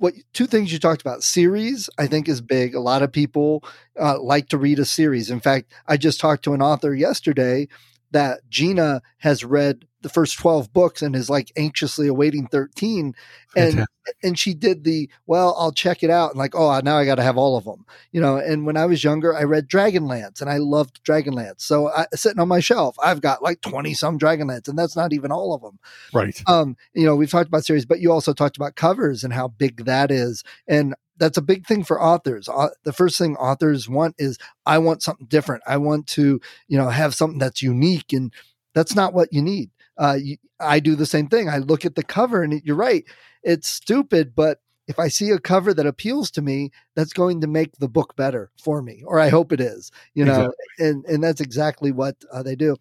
what two things you talked about series i think is big a lot of people uh, like to read a series in fact i just talked to an author yesterday that gina has read the first 12 books and is like anxiously awaiting 13 and and she did the well i'll check it out and like oh now i got to have all of them you know and when i was younger i read dragonlance and i loved dragonlance so I, sitting on my shelf i've got like 20 some dragonlance and that's not even all of them right. um, you know, we've talked about series, but you also talked about covers and how big that is. And that's a big thing for authors. Uh, the first thing authors want is I want something different. I want to, you know, have something that's unique, and that's not what you need. Uh, I do the same thing. I look at the cover, and you're right. It's stupid, but if I see a cover that appeals to me, that's going to make the book better for me, or I hope it is. You know, exactly. and and that's exactly what uh, they do.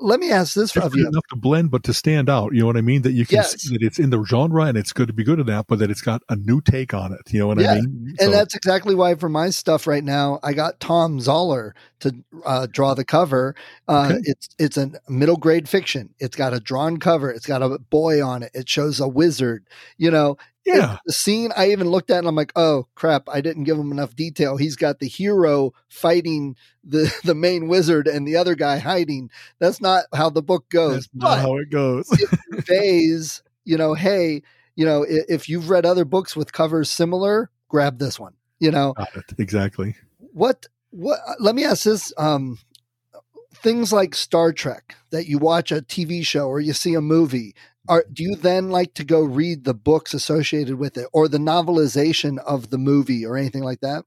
Let me ask this it's of you: enough to blend, but to stand out. You know what I mean? That you can yes. see that it's in the genre and it's good to be good at that, but that it's got a new take on it. You know what yeah. I mean? So. And that's exactly why for my stuff right now, I got Tom Zoller to uh, draw the cover. Uh, okay. It's it's a middle grade fiction. It's got a drawn cover. It's got a boy on it. It shows a wizard. You know, yeah. the scene I even looked at and I'm like, oh crap, I didn't give him enough detail. He's got the hero fighting the, the main wizard and the other guy hiding. That's not how the book goes. That's not how it goes. it conveys, you know, hey, you know, if, if you've read other books with covers similar, grab this one. You know, exactly. What what let me ask this um things like Star Trek that you watch a TV show or you see a movie are do you then like to go read the books associated with it or the novelization of the movie or anything like that?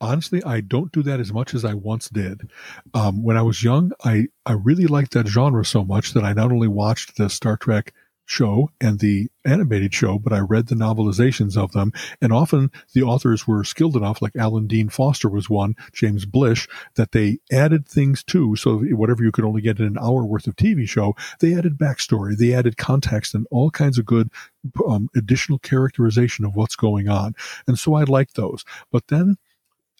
Honestly i don't do that as much as i once did. Um, when i was young i i really liked that genre so much that i not only watched the star trek show and the animated show, but I read the novelizations of them. And often the authors were skilled enough, like Alan Dean Foster was one, James Blish, that they added things too. So whatever you could only get in an hour worth of TV show, they added backstory, they added context and all kinds of good um, additional characterization of what's going on. And so I liked those. But then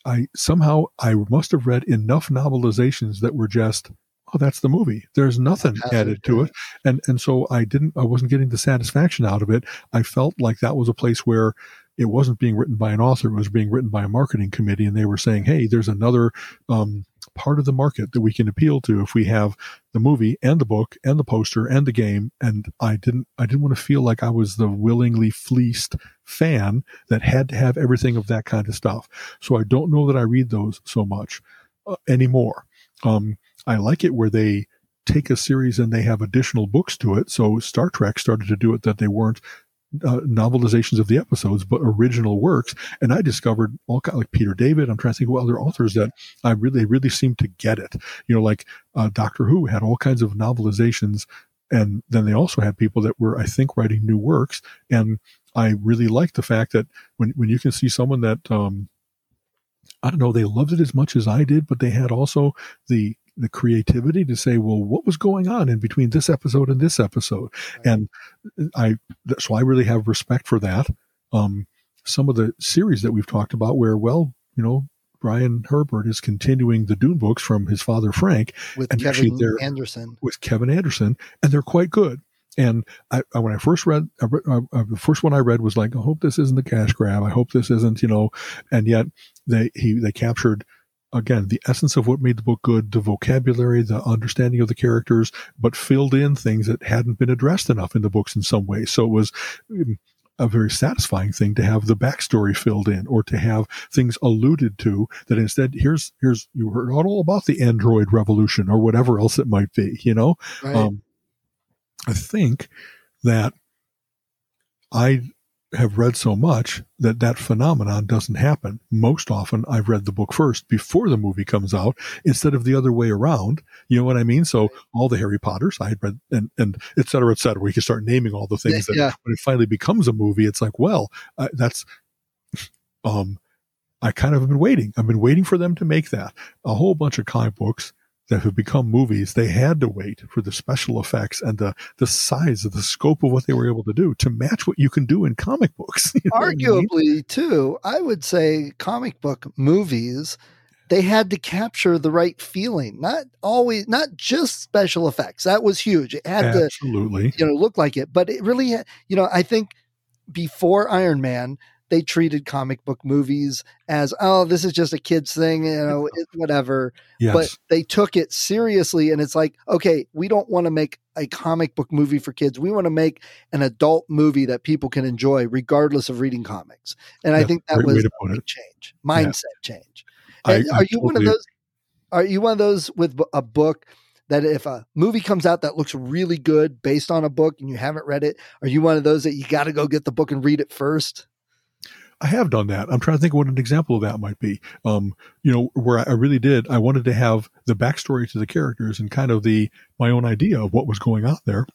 I somehow I must have read enough novelizations that were just oh that's the movie. There's nothing added to it. and and so i didn't i wasn't getting the satisfaction out of it. I felt like that was a place where it wasn't being written by an author it was being written by a marketing committee and they were saying hey there's another um, part of the market that we can appeal to if we have the movie and the book and the poster and the game. And i didn't i didn't want to feel like i was the willingly fleeced fan that had to have everything of that kind of stuff. So i don't know that i read those so much uh, anymore. Um, I like it where they take a series and they have additional books to it. So Star Trek started to do it that they weren't uh, novelizations of the episodes, but original works. And I discovered all kind like Peter David. I'm trying to think of other authors that I really, really seem to get it. You know, like uh, Doctor Who had all kinds of novelizations, and then they also had people that were, I think, writing new works. And I really like the fact that when when you can see someone that um, I don't know, they loved it as much as I did, but they had also the the creativity to say, well, what was going on in between this episode and this episode? Right. And I, so I really have respect for that. Um, some of the series that we've talked about where, well, you know, Brian Herbert is continuing the Dune books from his father Frank with and Kevin Anderson. With Kevin Anderson, and they're quite good. And I, I, when I first read, I, I, the first one I read was like, I hope this isn't a cash grab. I hope this isn't, you know, and yet they he they captured again, the essence of what made the book good, the vocabulary, the understanding of the characters, but filled in things that hadn't been addressed enough in the books in some way. So it was um, a very satisfying thing to have the backstory filled in or to have things alluded to that instead here's here's you heard all about the android revolution or whatever else it might be you know right. um, i think that i have read so much that that phenomenon doesn't happen. Most often, I've read the book first before the movie comes out instead of the other way around. You know what I mean? So all the Harry Potters I had read, and and et cetera, et cetera. We can start naming all the things that when it finally becomes a movie, it's like, well, that's um. I kind of have been waiting. I've been waiting for them to make that. A whole bunch of comic books that have become movies, they had to wait for the special effects and the, the size of the scope of what they were able to do to match what you can do in comic books. You know Arguably, I mean? too, I would say comic book movies, they had to capture the right feeling, not always, not just special effects. That was huge. It had Absolutely. to, you know, look like it, but it really, you know, I think before Iron Man, they treated comic book movies as oh this is just a kids thing you know it, whatever yes. but they took it seriously and it's like okay we don't want to make a comic book movie for kids we want to make an adult movie that people can enjoy regardless of reading comics and yeah, i think that was a change mindset yeah. change I, are I you totally one of those are you one of those with a book that if a movie comes out that looks really good based on a book and you haven't read it, are you one of those that you got to go get the book and read it first? I have done that. I'm trying to think what an example of that might be. Um, you know, where I really did, I wanted to have the backstory to the characters and kind of the my own idea of what was going on there.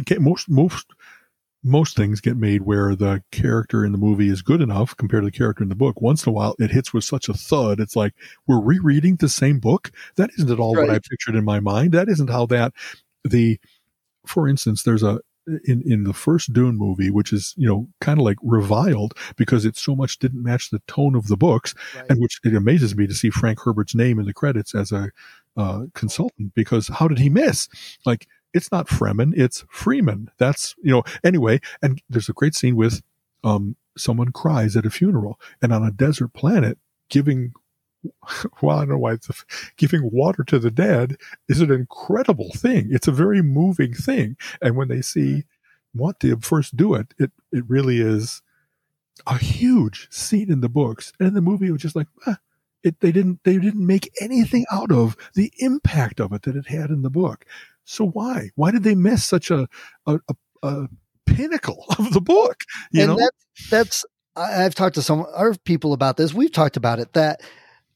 Okay, most most most things get made where the character in the movie is good enough compared to the character in the book. Once in a while, it hits with such a thud. It's like we're rereading the same book. That isn't at all right. what I pictured in my mind. That isn't how that the. For instance, there's a in in the first Dune movie, which is you know kind of like reviled because it so much didn't match the tone of the books, right. and which it amazes me to see Frank Herbert's name in the credits as a uh, consultant because how did he miss? Like it's not Fremen, it's Freeman. That's you know anyway. And there's a great scene with um someone cries at a funeral, and on a desert planet, giving well, I don't know why it's a, giving water to the dead is an incredible thing. It's a very moving thing. And when they see Muad'Dib first do it, it, it really is a huge scene in the books. And in the movie, it was just like, ah, it, they didn't, they didn't make anything out of the impact of it that it had in the book. So why, why did they miss such a, a, a, a pinnacle of the book? You and know, that's, that's, I've talked to some other people about this. We've talked about it that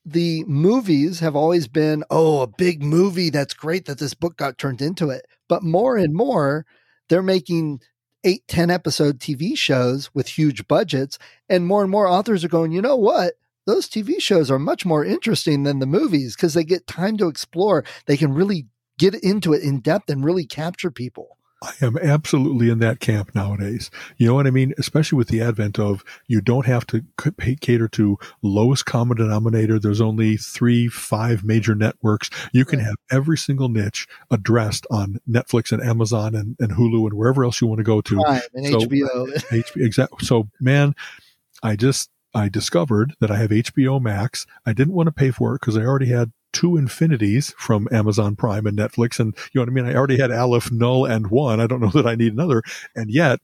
the movies have always been, oh, a big movie. That's great that this book got turned into it. But more and more, they're making eight, 10 episode TV shows with huge budgets. And more and more authors are going, you know what? Those TV shows are much more interesting than the movies because they get time to explore. They can really get into it in depth and really capture people. I am absolutely in that camp nowadays. You know what I mean? Especially with the advent of you don't have to cater to lowest common denominator. There's only three, five major networks. You can have every single niche addressed on Netflix and Amazon and, and Hulu and wherever else you want to go to. Right, and so, HBO. HBO. Exactly. So, man, I just I discovered that I have HBO Max. I didn't want to pay for it because I already had two infinities from Amazon Prime and Netflix. And you know what I mean? I already had Aleph, Null, and One. I don't know that I need another. And yet,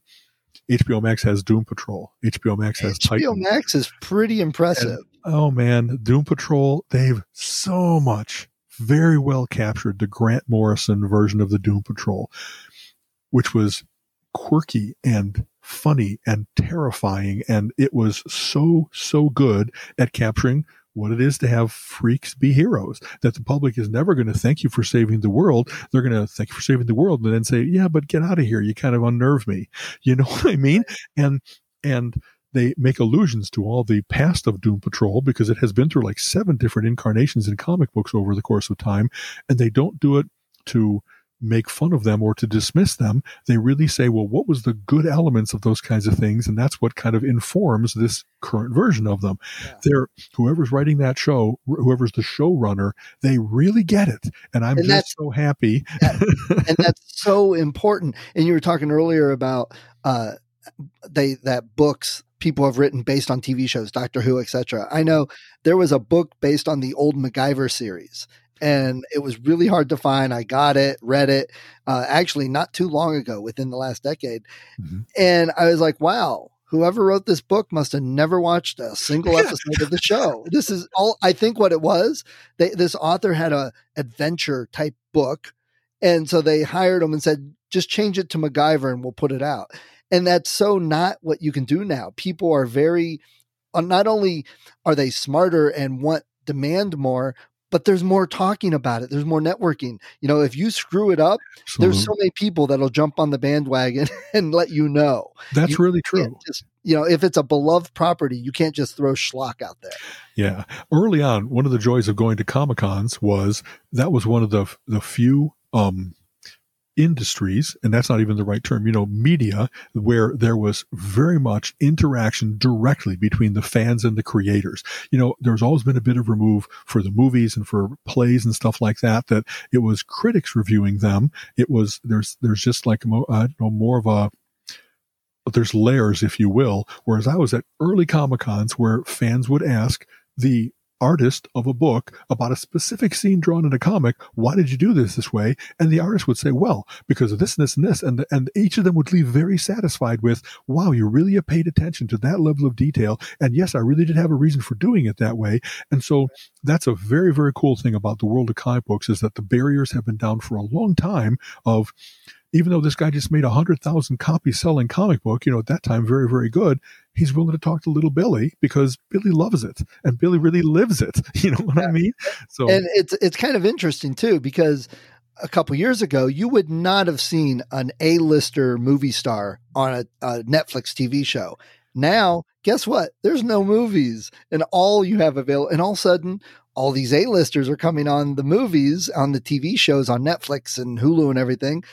HBO Max has Doom Patrol. HBO Max has HBO Titan. Max is pretty impressive. And, oh man, Doom Patrol, they've so much very well captured the Grant Morrison version of the Doom Patrol, which was quirky and funny and terrifying. And it was so, so good at capturing what it is to have freaks be heroes. That the public is never going to thank you for saving the world. They're going to thank you for saving the world and then say, yeah, but get out of here. You kind of unnerve me. You know what I mean? And, and, they make allusions to all the past of Doom Patrol because it has been through like seven different incarnations in comic books over the course of time. And they don't do it to make fun of them or to dismiss them. They really say, well, what was the good elements of those kinds of things? And that's what kind of informs this current version of them. Yeah. They're whoever's writing that show, whoever's the showrunner, they really get it. And I'm and just so happy. that, and that's so important. And you were talking earlier about uh they that books people have written based on TV shows, Doctor Who, etc. I know there was a book based on the old MacGyver series, and it was really hard to find. I got it, read it, uh, actually not too long ago, within the last decade, mm-hmm. and I was like, wow. Whoever wrote this book must have never watched a single episode of the show. This is all I think what it was. They, this author had a adventure type book, and so they hired him and said, "Just change it to MacGyver, and we'll put it out." And that's so not what you can do now. People are very, uh, not only are they smarter and want demand more, but there's more talking about it. There's more networking. You know, if you screw it up, Absolutely. there's so many people that'll jump on the bandwagon and let you know. That's you really true. Just, you know, if it's a beloved property, you can't just throw schlock out there. Yeah. Early on, one of the joys of going to Comic Cons was that was one of the the few um, industries, and that's not even the right term, you know, media, where there was very much interaction directly between the fans and the creators. You know, there's always been a bit of remove for the movies and for plays and stuff like that, that it was critics reviewing them. It was, there's, there's just like, I know, more of a, there's layers, if you will. Whereas I was at early Comic Cons where fans would ask the artist of a book about a specific scene drawn in a comic. Why did you do this this way? And the artist would say, well, because of this and this and this. And, and each of them would leave very satisfied with, wow, you really have paid attention to that level of detail. And yes, I really did have a reason for doing it that way. And so that's a very, very cool thing about the world of comic books is that the barriers have been down for a long time of even though this guy just made a hundred thousand copies selling comic book, you know, at that time, very, very good. He's willing to talk to little Billy because Billy loves it and Billy really lives it. You know what yeah. I mean? So, and it's, it's kind of interesting too, because a couple years ago, you would not have seen an A-lister movie star on a, a Netflix TV show. Now, guess what? There's no movies, and all you have available, and all of a sudden, all these A-listers are coming on the movies, on the TV shows on Netflix and Hulu and everything,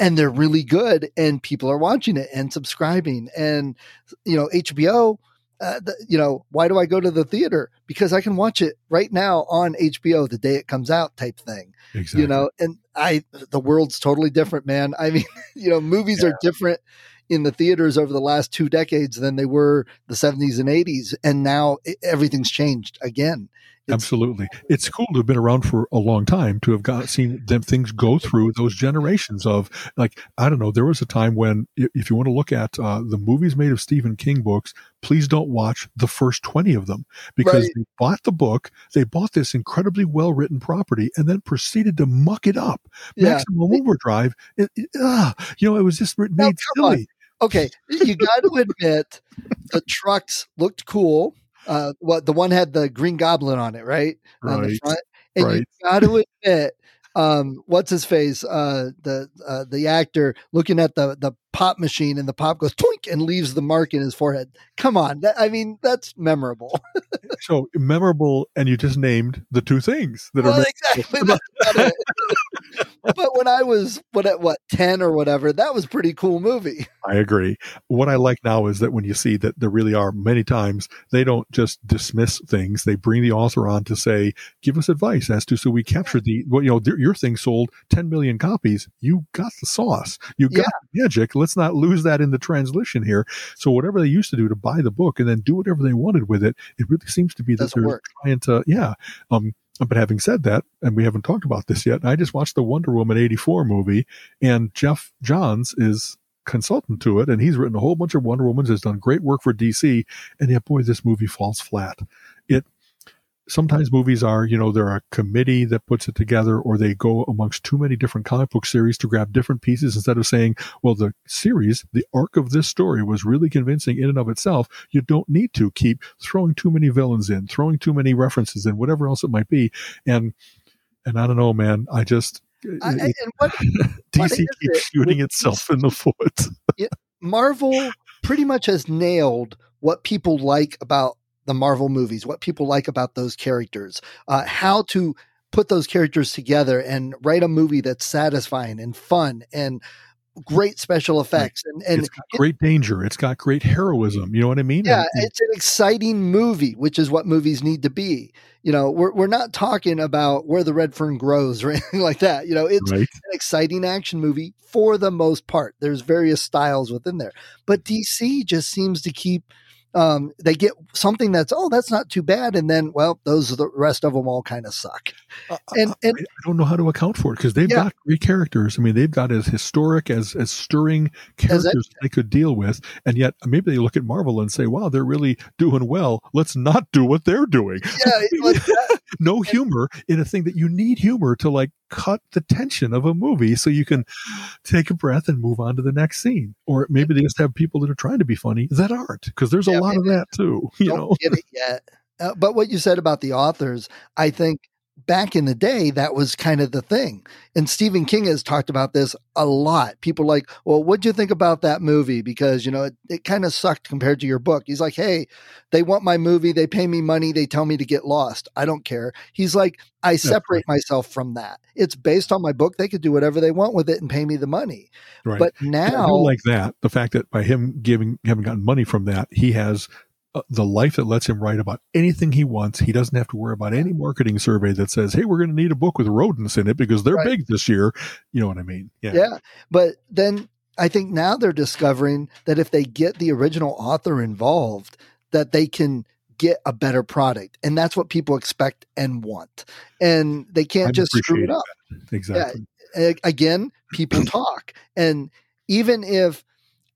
and they're really good, and people are watching it and subscribing, and you know HBO. Uh, the, you know, why do I go to the theater? Because I can watch it right now on HBO the day it comes out, type thing. Exactly. You know, and I, the world's totally different, man. I mean, you know, movies yeah. are different in the theaters over the last two decades than they were the 70s and 80s. And now everything's changed again. Absolutely. It's cool to have been around for a long time to have got seen them things go through those generations of like, I don't know, there was a time when if you want to look at uh, the movies made of Stephen King books, please don't watch the first 20 of them because right. they bought the book, they bought this incredibly well written property and then proceeded to muck it up. Yeah. Maximum Overdrive, it, it, uh, you know, it was just made now, silly. On okay, you got to admit the trucks looked cool. Uh, what the one had the Green Goblin on it, right? Right. On the front. And right. you got to admit um, what's his face, uh, the uh, the actor looking at the the pop machine, and the pop goes twink and leaves the mark in his forehead. Come on, that, I mean that's memorable. so memorable, and you just named the two things that well, are exactly. but when I was what at what ten or whatever, that was pretty cool movie. I agree. What I like now is that when you see that there really are many times they don't just dismiss things; they bring the author on to say, "Give us advice as to so we captured the well, you know, your thing sold 10 million copies. You got the sauce. You got yeah. the magic. Let's not lose that in the translation here. So whatever they used to do to buy the book and then do whatever they wanted with it, it really seems to be that they're work. trying to, yeah. Um, but having said that, and we haven't talked about this yet, I just watched the Wonder Woman 84 movie and Geoff Johns is consultant to it and he's written a whole bunch of Wonder Womans, has done great work for DC. And yet, boy, this movie falls flat. Sometimes movies are, you know, they're a committee that puts it together or they go amongst too many different comic book series to grab different pieces instead of saying, well, the series, the arc of this story was really convincing in and of itself. You don't need to keep throwing too many villains in, throwing too many references in, whatever else it might be. And, and I don't know, man, I just, I, and what, DC keeps it? shooting itself in the foot. Marvel pretty much has nailed what people like about the Marvel movies, what people like about those characters, uh, how to put those characters together and write a movie that's satisfying and fun and great special effects and, and it's got great it, danger. It's got great heroism. You know what i mean? Yeah and, it's an exciting movie which is what movies need to be. You know we're, we're not talking about where the red fern grows or anything like that. You know it's right. an exciting action movie for the most part. There's various styles within there. But dc just seems to keep um, they get something that's oh that's not too bad, and then well those the rest of them all kind of suck. Uh, and, and I don't know how to account for it because they've yeah. got great characters. I mean, they've got as historic as as stirring characters as they could deal with, and yet maybe they look at Marvel and say, "Wow, they're really doing well. Let's not do what they're doing." Yeah, like no humor in a thing that you need humor to like cut the tension of a movie so you can take a breath and move on to the next scene. Or maybe they just have people that are trying to be funny that aren't, because there's a yeah, lot of that too. You know, get it yet. Uh, but what you said about the authors, I think back in the day, that was kind of the thing. And Stephen King has talked about this a lot. People like, well, what'd you think about that movie? Because, you know, it, it kind of sucked compared to your book. He's like, hey, they want my movie. They pay me money. They tell me to get lost. I don't care. He's like, I separate right. myself from that. It's based on my book. They could do whatever they want with it and pay me the money. Right. But now, like that, the fact that by him giving, having gotten money from that, he has Uh, the life that lets him write about anything he wants. He doesn't have to worry about any marketing survey that says, "Hey, we're going to need a book with rodents in it because they're right. big this year." You know what I mean? Yeah. Yeah. But then I think now they're discovering that if they get the original author involved, that they can get a better product, and that's what people expect and want, and they can't I just screw it up. That. Exactly. Yeah. Again, people talk, and even if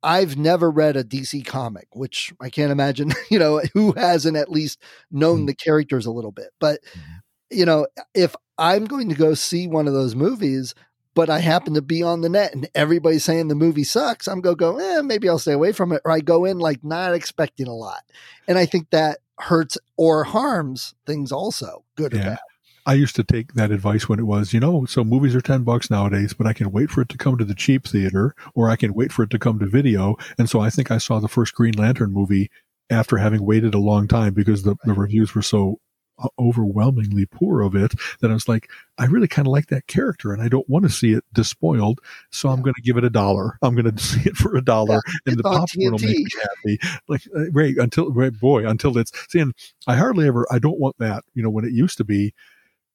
I've never read a DC comic, which I can't imagine, you know, who hasn't at least known mm. the characters a little bit. But, mm-hmm. you know, if I'm going to go see one of those movies, but I happen to be on the net and everybody's saying the movie sucks, I'm going to go, eh, maybe I'll stay away from it. Or I go in like not expecting a lot. And I think that hurts or harms things also, good or Yeah. bad. I used to take that advice when it was, you know, so movies are 10 bucks nowadays, but I can wait for it to come to the cheap theater or I can wait for it to come to video. And so I think I saw the first Green Lantern movie after having waited a long time because the, the reviews were so uh, overwhelmingly poor of it that I was like, I really kind of like that character and I don't want to see it despoiled. So I'm going to give it a dollar. I'm going to see it for a dollar and the popcorn will make me happy. Like, uh, right until, right, boy, until it's seeing, I hardly ever, I don't want that, you know, when it used to be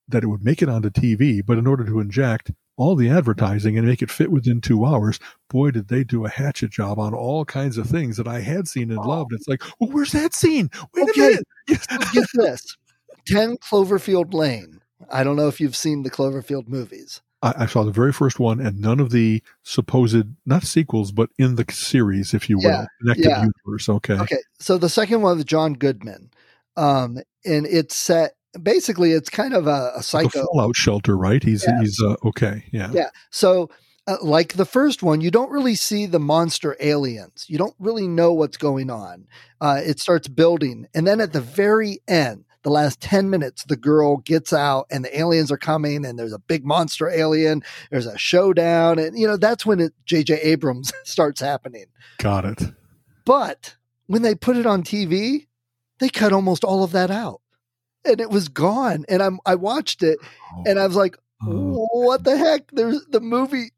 that it would make it onto TV, but in order to inject all the advertising and make it fit within two hours, boy, did they do a hatchet job on all kinds of things that I had seen and loved. It's like, well, where's that scene? Wait Okay. a minute. Yes. Get this 10 Cloverfield Lane. I don't know if you've seen the Cloverfield movies. I, I saw the very first one and none of the supposed, not sequels, but in the series, if you will, Yeah, connected yeah. universe. Okay. Okay, so the second one with John Goodman, um, and it's set. Basically, it's kind of a, a Like a psycho. fallout shelter, right? He's, Yes. he's, uh, okay. Yeah. Yeah. So, uh, like the first one, you don't really see the monster aliens. You don't really know what's going on. Uh, it starts building, and then at the very end, the last ten minutes, the girl gets out, and the aliens are coming, and there's a big monster alien. There's a showdown, and you know that's when it, J.J. Abrams starts happening. Got it. But when they put it on TV, they cut almost all of that out. And it was gone. And I'm I watched it and I oh. was like, Oh. what the heck? There's the movie.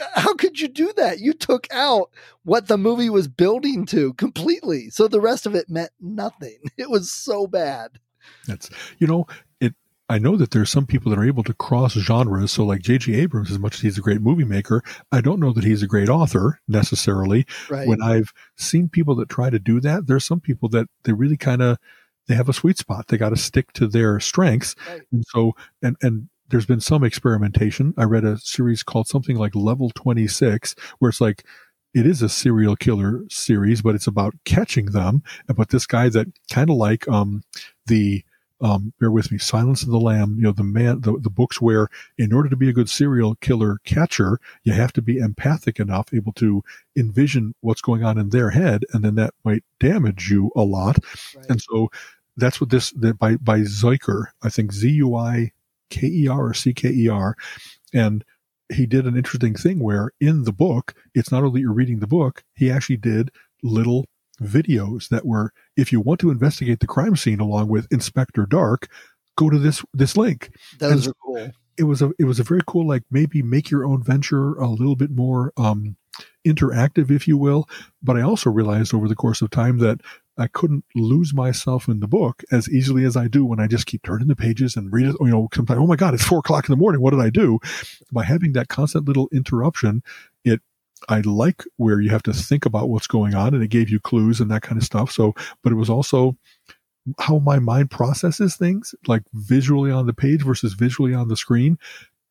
Uh, how could you do that? You took out what the movie was building to completely. So the rest of it meant nothing. It was so bad. That's you know it. I know that there are some people that are able to cross genres. So like J.J. Abrams, as much as he's a great movie maker, I don't know that he's a great author necessarily. Right. When I've seen people that try to do that, there's some people that they really kind of they have a sweet spot. They got to stick to their strengths, Right. and so and and there's been some experimentation. I read a series called something like Level 26, where it's like it is a serial killer series, but it's about catching them. But this guy that kind of like um the um, bear with me, Silence of the Lamb, you know, the man, the, the books where in order to be a good serial killer catcher, you have to be empathic enough, able to envision what's going on in their head, and then that might damage you a lot. Right. And so that's what this, that by, by Zuiker, I think Z U I K E R or C K E R. And he did an interesting thing where in the book, it's not only you're reading the book, he actually did little videos that were, if you want to investigate the crime scene along with Inspector Dark, go to this, this link. Those and- are cool. it was a it was a very cool like maybe make your own venture a little bit more um interactive if you will. But i also realized over the course of time that i couldn't lose myself in the book as easily as i do when i just keep turning the pages and read it you know sometimes oh my god it's four o'clock in the morning. What did i do? By having that constant little interruption it I like where you have to think about what's going on and it gave you clues and that kind of stuff. So, but it was also how my mind processes things, like visually on the page versus visually on the screen.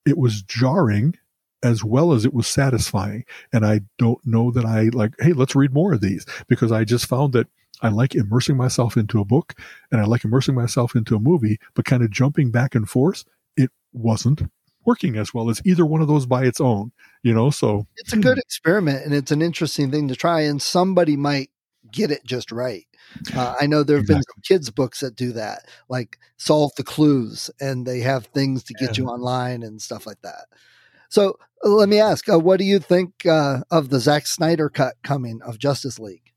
It was jarring as well as it was satisfying. And I don't know that I like, hey, let's read more of these because I just found that I like immersing myself into a book and I like immersing myself into a movie, but kind of jumping back and forth, it wasn't working as well as either one of those by its own, you know? So It's a good experiment and it's an interesting thing to try, and somebody might get it just right. Uh, I know there have been some kids' books that do that, like solve the clues, and they have things to get Yeah. you online and stuff like that. So uh, let me ask, uh, what do you think uh, of the Zack Snyder cut coming of Justice League?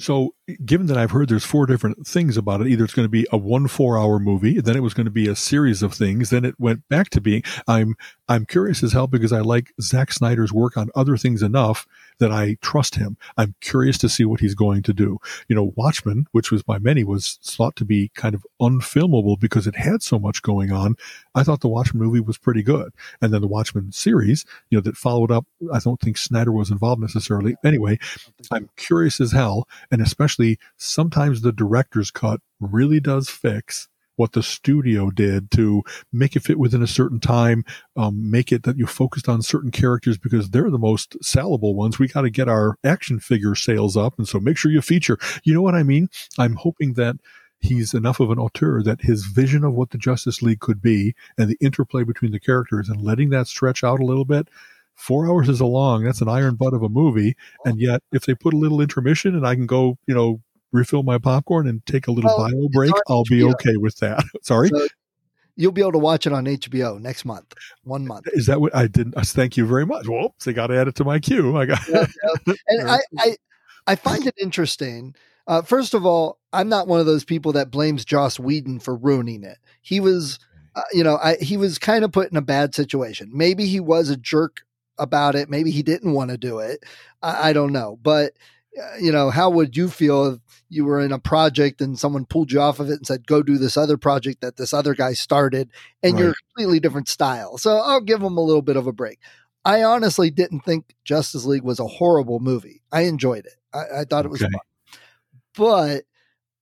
So, given that I've heard there's four different things about it, either it's going to be a one four hour movie, then it was going to be a series of things, then it went back to being. I'm I'm curious as hell because I like Zack Snyder's work on other things enough that I trust him. I'm curious to see what he's going to do. You know, Watchmen, which was by many was thought to be kind of unfilmable because it had so much going on. I thought the Watchmen movie was pretty good, and then the Watchmen series, you know, that followed up. I don't think Snyder was involved necessarily. Anyway, I'm curious as hell, and especially sometimes the director's cut really does fix what the studio did to make it fit within a certain time, um, make it that you focused on certain characters because they're the most sellable ones. We got to get our action figure sales up, and so make sure you feature. You know what I mean? I'm hoping that he's enough of an auteur that his vision of what the Justice League could be and the interplay between the characters and letting that stretch out a little bit. Four hours is a long. That's an iron butt of a movie. And yet, if they put a little intermission and I can go, you know, refill my popcorn and take a little Well, bio break, I'll be okay with that. Sorry. So you'll be able to watch it on HBO next month. One month. Is that what I didn't? uh, Thank you very much. Well, they got to add it to my queue. I got. Yep, and I, I I find it interesting. Uh, first of all, I'm not one of those people that blames Joss Whedon for ruining it. He was, uh, you know, I, he was kind of put in a bad situation. Maybe he was a jerk about it. Maybe he didn't want to do it. I, I don't know. But Uh, you know, how would you feel if you were in a project and someone pulled you off of it and said, "Go do this other project that this other guy started," and you're a completely different style? So I'll give him a little bit of a break. I honestly didn't think Justice League was a horrible movie. I enjoyed it. I, I thought it was fun. But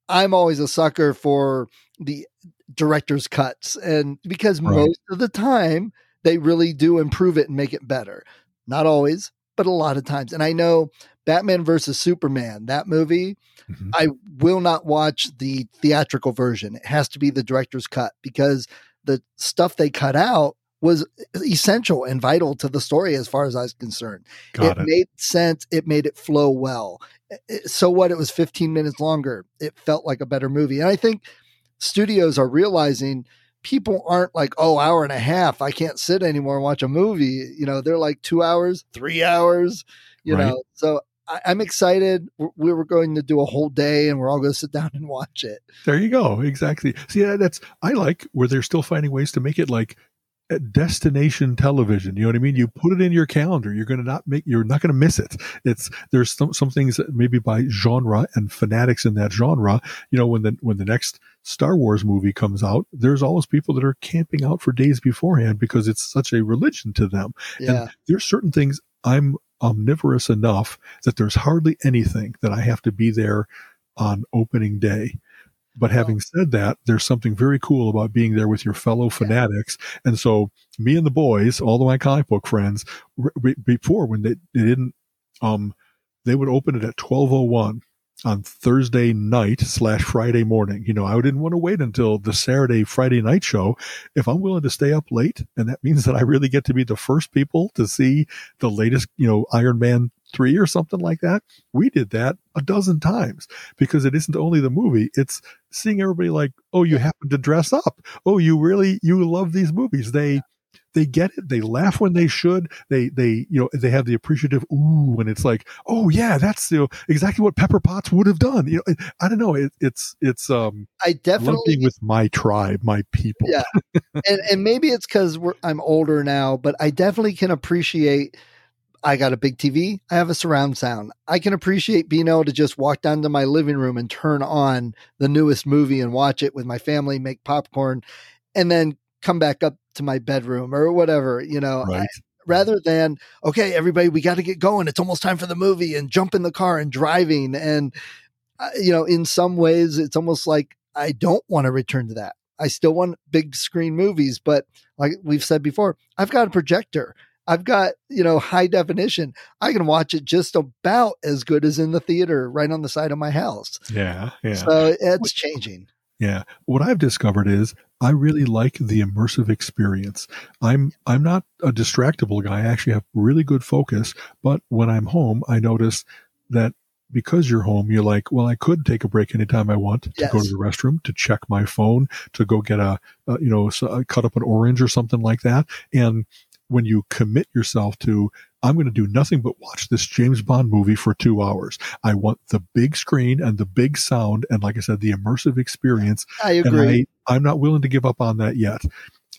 I'm always a sucker for the director's cuts. And because Right. most of the time they really do improve it and make it better. Not always, but a lot of times. And I know Batman versus Superman, that movie, Mhm. I will not watch the theatrical version. It has to be the director's cut because the stuff they cut out was essential and vital to the story as far as I was concerned. Got it, it. made sense. It made it flow well. So what? It was 15 minutes longer. It felt like a better movie. And I think studios are realizing people aren't like, oh, hour and a half. I can't sit anymore and watch a movie. You know, they're like two hours, three hours, you Right. know. So I, I'm excited. We- We were going to do a whole day and we're all going to sit down and watch it. There you go. Exactly. See, that's I like where they're still finding ways to make it like destination television. You know what I mean? You put it in your calendar. You're going to not make. You're not going to miss it. It's there's some some things that maybe by genre and fanatics in that genre. You know, when the when the next Star Wars movie comes out, there's always people that are camping out for days beforehand because it's such a religion to them. Yeah. And there's certain things I'm omnivorous enough that there's hardly anything that I have to be there on opening day. But having said that, there's something very cool about being there with your fellow fanatics. And so me and the boys, all of my comic book friends, before when they, they didn't, um, they would open it at 1201 on Thursday night slash Friday morning. You know, I didn't want to wait until the Saturday, Friday night show. If I'm willing to stay up late, and that means that I really get to be the first people to see the latest, you know, Iron Man 3 or something like that. We did that a dozen times because it isn't only the movie, it's seeing everybody like, oh, you happen to dress up. Oh, you really, you love these movies. They, they get it. They laugh when they should. They, they, you know, they have the appreciative ooh and it's like, oh yeah, that's you know, exactly what Pepper Potts would have done. You know, I don't know. It, it's, it's, um, I definitely with my tribe, my people. Yeah. and and maybe it's because I'm older now, but I definitely can appreciate. I got a big TV. I have a surround sound. I can appreciate being able to just walk down to my living room and turn on the newest movie and watch it with my family, make popcorn, and then come back up to my bedroom or whatever. You know, I- rather than okay, everybody, we got to get going. It's almost time for the movie, and jump in the car and driving. And uh, you know, in some ways, it's almost like I don't want to return to that. I still want big screen movies, but like we've said before, I've got a projector. I've got, you know, high definition. I can watch it just about as good as in the theater right on the side of my house. Yeah. Yeah. So it's changing. Yeah. What I've discovered is I really like the immersive experience. I'm I'm not a distractible guy. I actually have really good focus, but when I'm home, I notice that because you're home, you're like, well, I could take a break anytime I want to go to the restroom, to check my phone, to go get a, uh, you know, uh, cut up an orange or something like that. And when you commit yourself to, I'm going to do nothing but watch this James Bond movie for two hours. I want the big screen and the big sound, and like I said, the immersive experience I agree. I, I'm not willing to give up on that yet.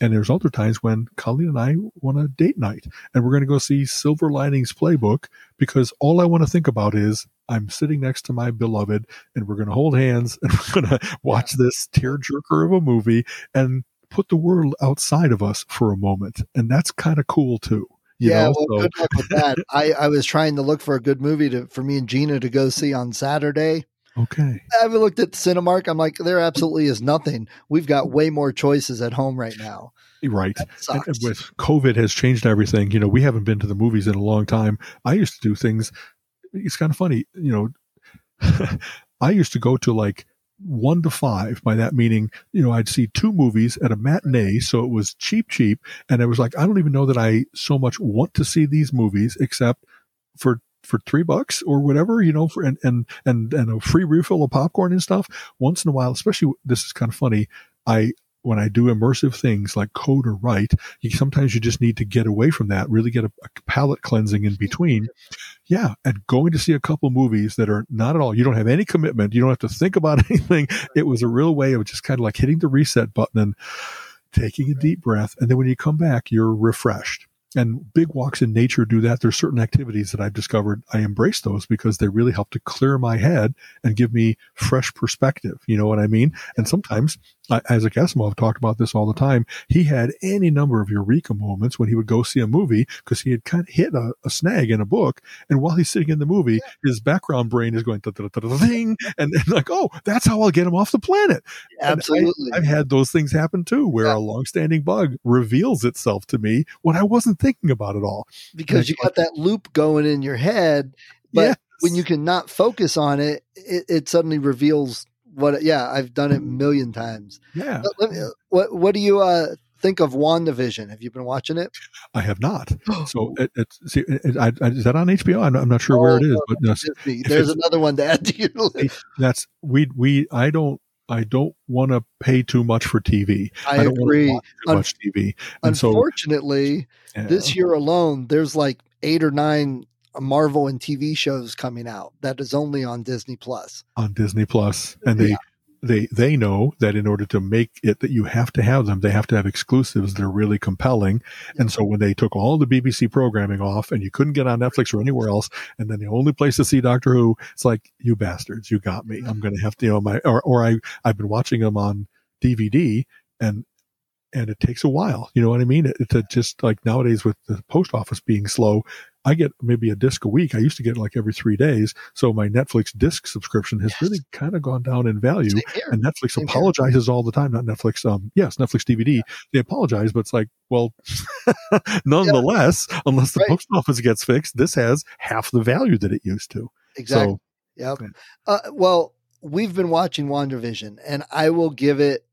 And there's other times when Colleen and I want a date night and we're going to go see Silver Linings Playbook because all I want to think about is I'm sitting next to my beloved and we're going to hold hands and we're going to watch this tearjerker of a movie and put the world outside of us for a moment. And that's kind of cool too. You yeah, know? well, So- good luck with that. I, I was trying to look for a good movie to for me and Gina to go see on Saturday. okay. I haven't looked at Cinemark. I'm like, there absolutely is nothing. We've got way more choices at home right now. Right. And, and with COVID has changed everything. You know, we haven't been to the movies in a long time. I used to do things. It's kind of funny, you know. I used to go to like one to five. By that meaning, you know, I'd see two movies at a matinee, so it was cheap, cheap, and I was like, I don't even know that I so much want to see these movies, except for for three bucks or whatever, you know, for and and and and a free refill of popcorn and stuff. Once in a while, especially this is kind of funny. I when I do immersive things like code or write, you, sometimes you just need to get away from that, really get a, a palate cleansing in between. Yeah. And going to see a couple movies that are not at all, you don't have any commitment. You don't have to think about anything. It was a real way of just kind of like hitting the reset button and taking a deep breath. And then when you come back, you're refreshed and big walks in nature do that. There's certain activities that I've discovered I embrace those because they really help to clear my head and give me fresh perspective. You know what I mean? And sometimes Isaac Asimov talked about this all the time. He had any number of eureka moments when he would go see a movie because he had kind of hit a, a, snag in a book. And while he's sitting in the movie, yeah. his background brain is going, thing, and, and like, oh, that's how I'll get him off the planet. Absolutely. I, have had those things happen too, where yeah. a longstanding bug reveals itself to me when I wasn't thinking about it all. Because you got that loop going in your head, but when you can not focus on it, it, it suddenly reveals what yeah i've done it a million times yeah me, what what do you uh think of WandaVision? Have you been watching it? I have not. So it, it's see, it, I, I, is that on HBO? I'm, I'm not sure oh, where it is, but no, there's another one to add to your list. That's we we I don't I don't want to pay too much for TV. I, I don't agree. Want to too Un- much TV. And unfortunately, so, yeah. this year alone, there's like eight or nine Marvel and TV shows coming out that is only on Disney Plus. On Disney Plus, and they yeah. they they know that in order to make it that you have to have them, they have to have exclusives that are really compelling. Yeah. And so when they took all the BBC programming off, and you couldn't get on Netflix or anywhere else, and then the only place to see Doctor Who, it's like you bastards, you got me. I'm going to have to, you know, my or or I I've been watching them on DVD, and and it takes a while. You know what I mean? It, to just like nowadays with the post office being slow, I get maybe a disc a week. I used to get like every three days. So my Netflix disc subscription has yes. really kind of gone down in value. And Netflix Same apologizes here. all the time. Not Netflix. Um, yes, Netflix DVD. Yeah. They apologize, but it's like, well, nonetheless, yeah. unless the right. post office gets fixed, this has half the value that it used to. Exactly. So, yep. Uh, well, we've been watching WandaVision, and I will give it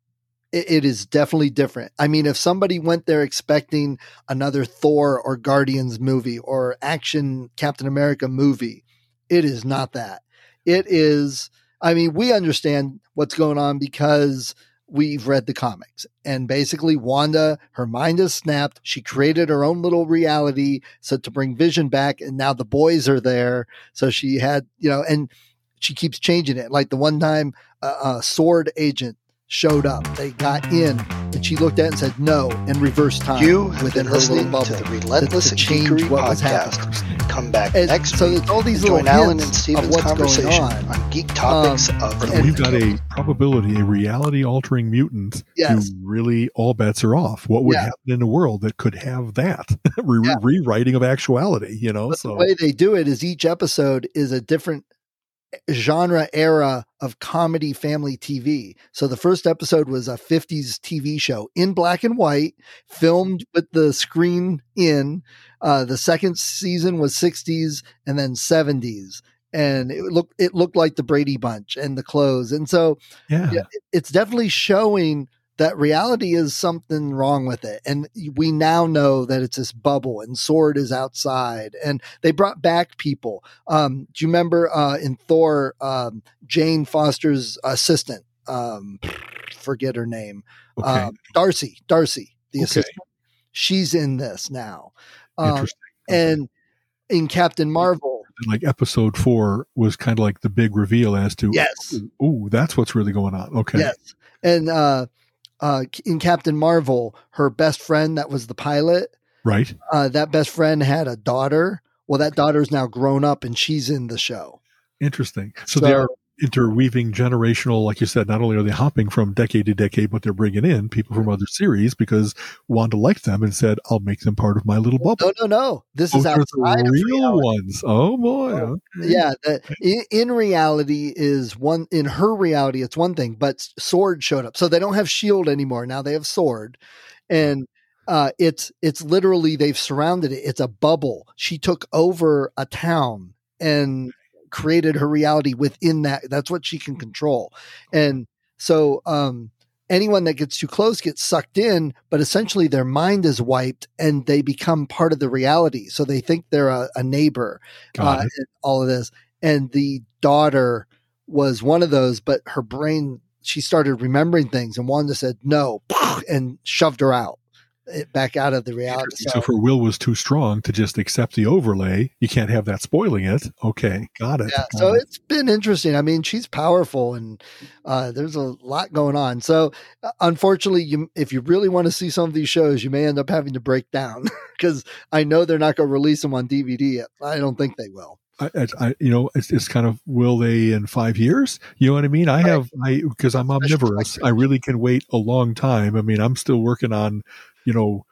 it, it is definitely different. I mean, if somebody went there expecting another Thor or Guardians movie or action Captain America movie, it is not that. It is, I mean, we understand what's going on because we've read the comics. And basically, Wanda, her mind has snapped. She created her own little reality so to bring Vision back. And now the boys are there. So she had, you know, and she keeps changing it. Like the one time, uh, a sword agent showed up. They got in, and she looked at it and said no in reverse time. You have been listening to the Relentless to, to change what podcast. Come back and next so week. all these little join Alan and Steven's conversation on. on. geek topics um, of. And we've got a probability, a reality-altering mutant. Yes. Who really, all bets are off. What would yeah. happen in a world that could have that Re- yeah. rewriting of actuality? You know, but so the way they do it is each episode is a different genre era of comedy family TV. So the first episode was a 50s TV show in black and white, filmed with the screen in. Uh, the second season was 60s and then 70s. And it looked it looked like the Brady Bunch and the clothes, and so yeah, yeah it's definitely showing that reality is something wrong with it. And we now know that it's this bubble and Sword is outside. And they brought back people. Um, do you remember uh, in Thor, um, Jane Foster's assistant? Um, forget her name. Okay. Um, Darcy, Darcy, the okay. assistant. She's in this now. Um, and in Captain Marvel, like episode four was kind of like the big reveal as to yes, oh, that's what's really going on. Okay, yes, and uh, uh, in Captain Marvel, her best friend that was the pilot, right? Uh, that best friend had a daughter. Well, that daughter's now grown up and she's in the show. Interesting. So, so they are interweaving generational, like you said, not only are they hopping from decade to decade, but they're bringing in people from other series because Wanda liked them and said, I'll make them part of my little bubble. No, no, no. This is outside the real ones. Oh boy. Okay. Yeah. The, in, in, reality is one, in her reality, it's one thing, but Sword showed up. So they don't have Shield anymore. Now they have Sword. And uh, it's it's literally they've surrounded it. It's a bubble. She took over a town, and created her reality within that. That's what she can control. And so, um, anyone that gets too close gets sucked in, but essentially their mind is wiped and they become part of the reality. So they think they're a, a neighbor, uh, all of this. And the daughter was one of those, but her brain, she started remembering things and Wanda said no and shoved her out it back out of the reality. So, if her will was too strong to just accept the overlay, you can't have that spoiling it. Okay, got it. Yeah, got so it. has been interesting. I mean, she's powerful, and uh, there's a lot going on. So uh, unfortunately, you if you really want to see some of these shows, you may end up having to break down because I know they're not going to release them on DVD. Yet. I don't think they will. I, I, you know, it's, it's kind of will they in five years? You know what I mean? I have, I because I'm omnivorous. I really can wait a long time. I mean, I'm still working on you know,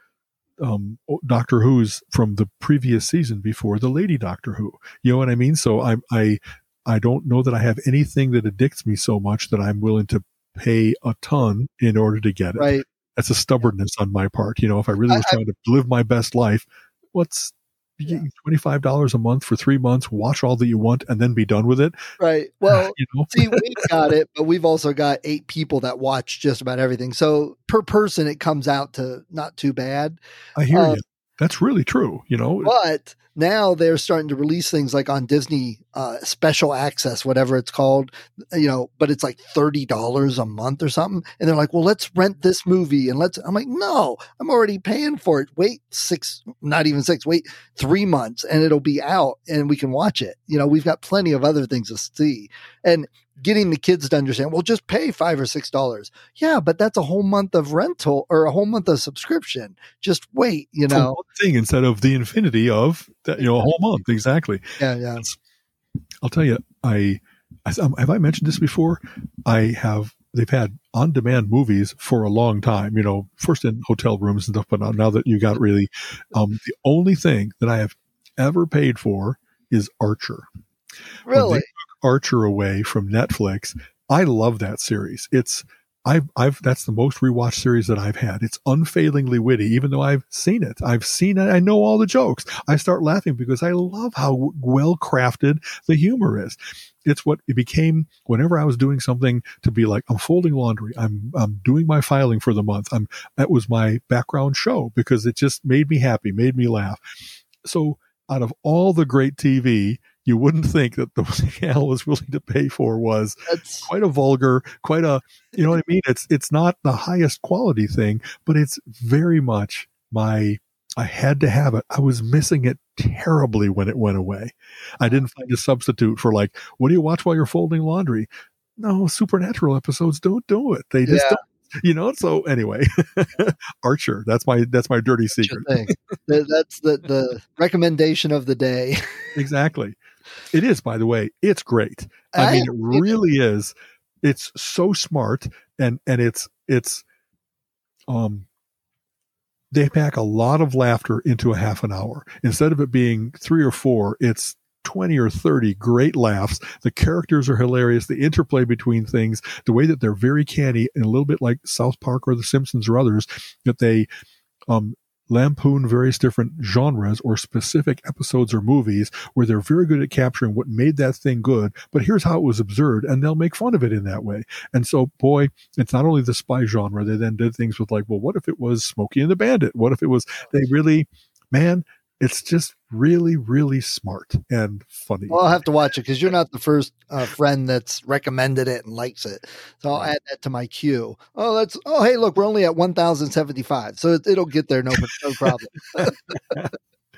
um, Doctor Who's from the previous season before the Lady Doctor Who. You know what I mean? So I, I, I don't know that I have anything that addicts me so much that I'm willing to pay a ton in order to get it. Right. That's a stubbornness on my part. You know, if I really was I, trying to live my best life, what's yeah. $25 a month for three months, watch all that you want, and then be done with it. Right. Well, you know? see, we've got it, but we've also got eight people that watch just about everything. So per person, it comes out to not too bad. I hear um, you. That's really true, you know. But now they're starting to release things like on Disney uh, special access, whatever it's called, you know, but it's like $30 a month or something. And they're like, well, let's rent this movie and let's, I'm like, no, I'm already paying for it. Wait six, not even six, wait three months and it'll be out and we can watch it. You know, we've got plenty of other things to see. And getting the kids to understand, well, just pay five or six dollars. Yeah, but that's a whole month of rental or a whole month of subscription. Just wait, you know. thing instead of the infinity of that, you know, a whole month. Exactly. Yeah, yeah. I'll tell you, I, I have I mentioned this before. I have. They've had on-demand movies for a long time. You know, first in hotel rooms and stuff, but now that you got really, um, the only thing that I have ever paid for is Archer. Really? Archer away from Netflix. I love that series. It's I've I've that's the most rewatched series that I've had. It's unfailingly witty, even though I've seen it. I've seen it. I know all the jokes. I start laughing because I love how well crafted the humor is. It's what it became whenever I was doing something to be like, I'm folding laundry. I'm I'm doing my filing for the month. I'm that was my background show because it just made me happy, made me laugh. So out of all the great TV, you wouldn't think that the Al was willing to pay for was That's... quite a vulgar, quite a you know what I mean? It's it's not the highest quality thing, but it's very much my I had to have it. I was missing it terribly when it went away. I didn't find a substitute for like, what do you watch while you're folding laundry? No, supernatural episodes don't do it. They just yeah. don't you know so anyway archer that's my that's my dirty secret that's the the recommendation of the day exactly it is, by the way. It's great. I, I mean, it really is. It's so smart, and and it's it's um they pack a lot of laughter into a half an hour. Instead of it being three or four, it's 20 or 30 great laughs. The characters are hilarious. The interplay between things, the way that they're very canny and a little bit like South Park or The Simpsons or others, that they um, lampoon various different genres or specific episodes or movies where they're very good at capturing what made that thing good, but here's how it was absurd, and they'll make fun of it in that way. And so, boy, it's not only the spy genre, they then did things with like, well, what if it was Smokey and the Bandit? What if it was, they really, man, it's just really, really smart and funny. Well, I'll have to watch it because you're not the first uh, friend that's recommended it and likes it. So I'll add that to my queue. Oh, that's oh, hey, look, we're only at 1,075, so it, will get there, no, no problem.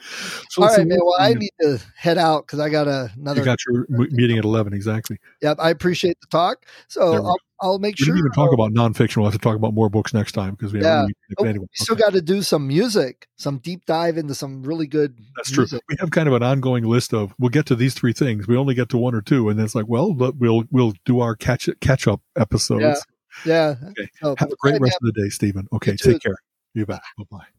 So All right, man. Well, I need to head out because I got another. You got your meeting at eleven exactly. Yep, I appreciate the talk. So I'll, I'll, make we sure. We didn't even talk about nonfiction. We'll have to talk about more books next time because we yeah. Really, oh, anyway. we still okay. got to do some music, some deep dive into some really good. That's music. true. We have kind of an ongoing list of. We'll get to these three things. We only get to one or two, and then it's like, well, we'll we'll do our catch catch up episodes. Yeah. Yeah. Okay. So, have a great rest of the day, Stephen. Okay. Take care. You bet. Bye bye.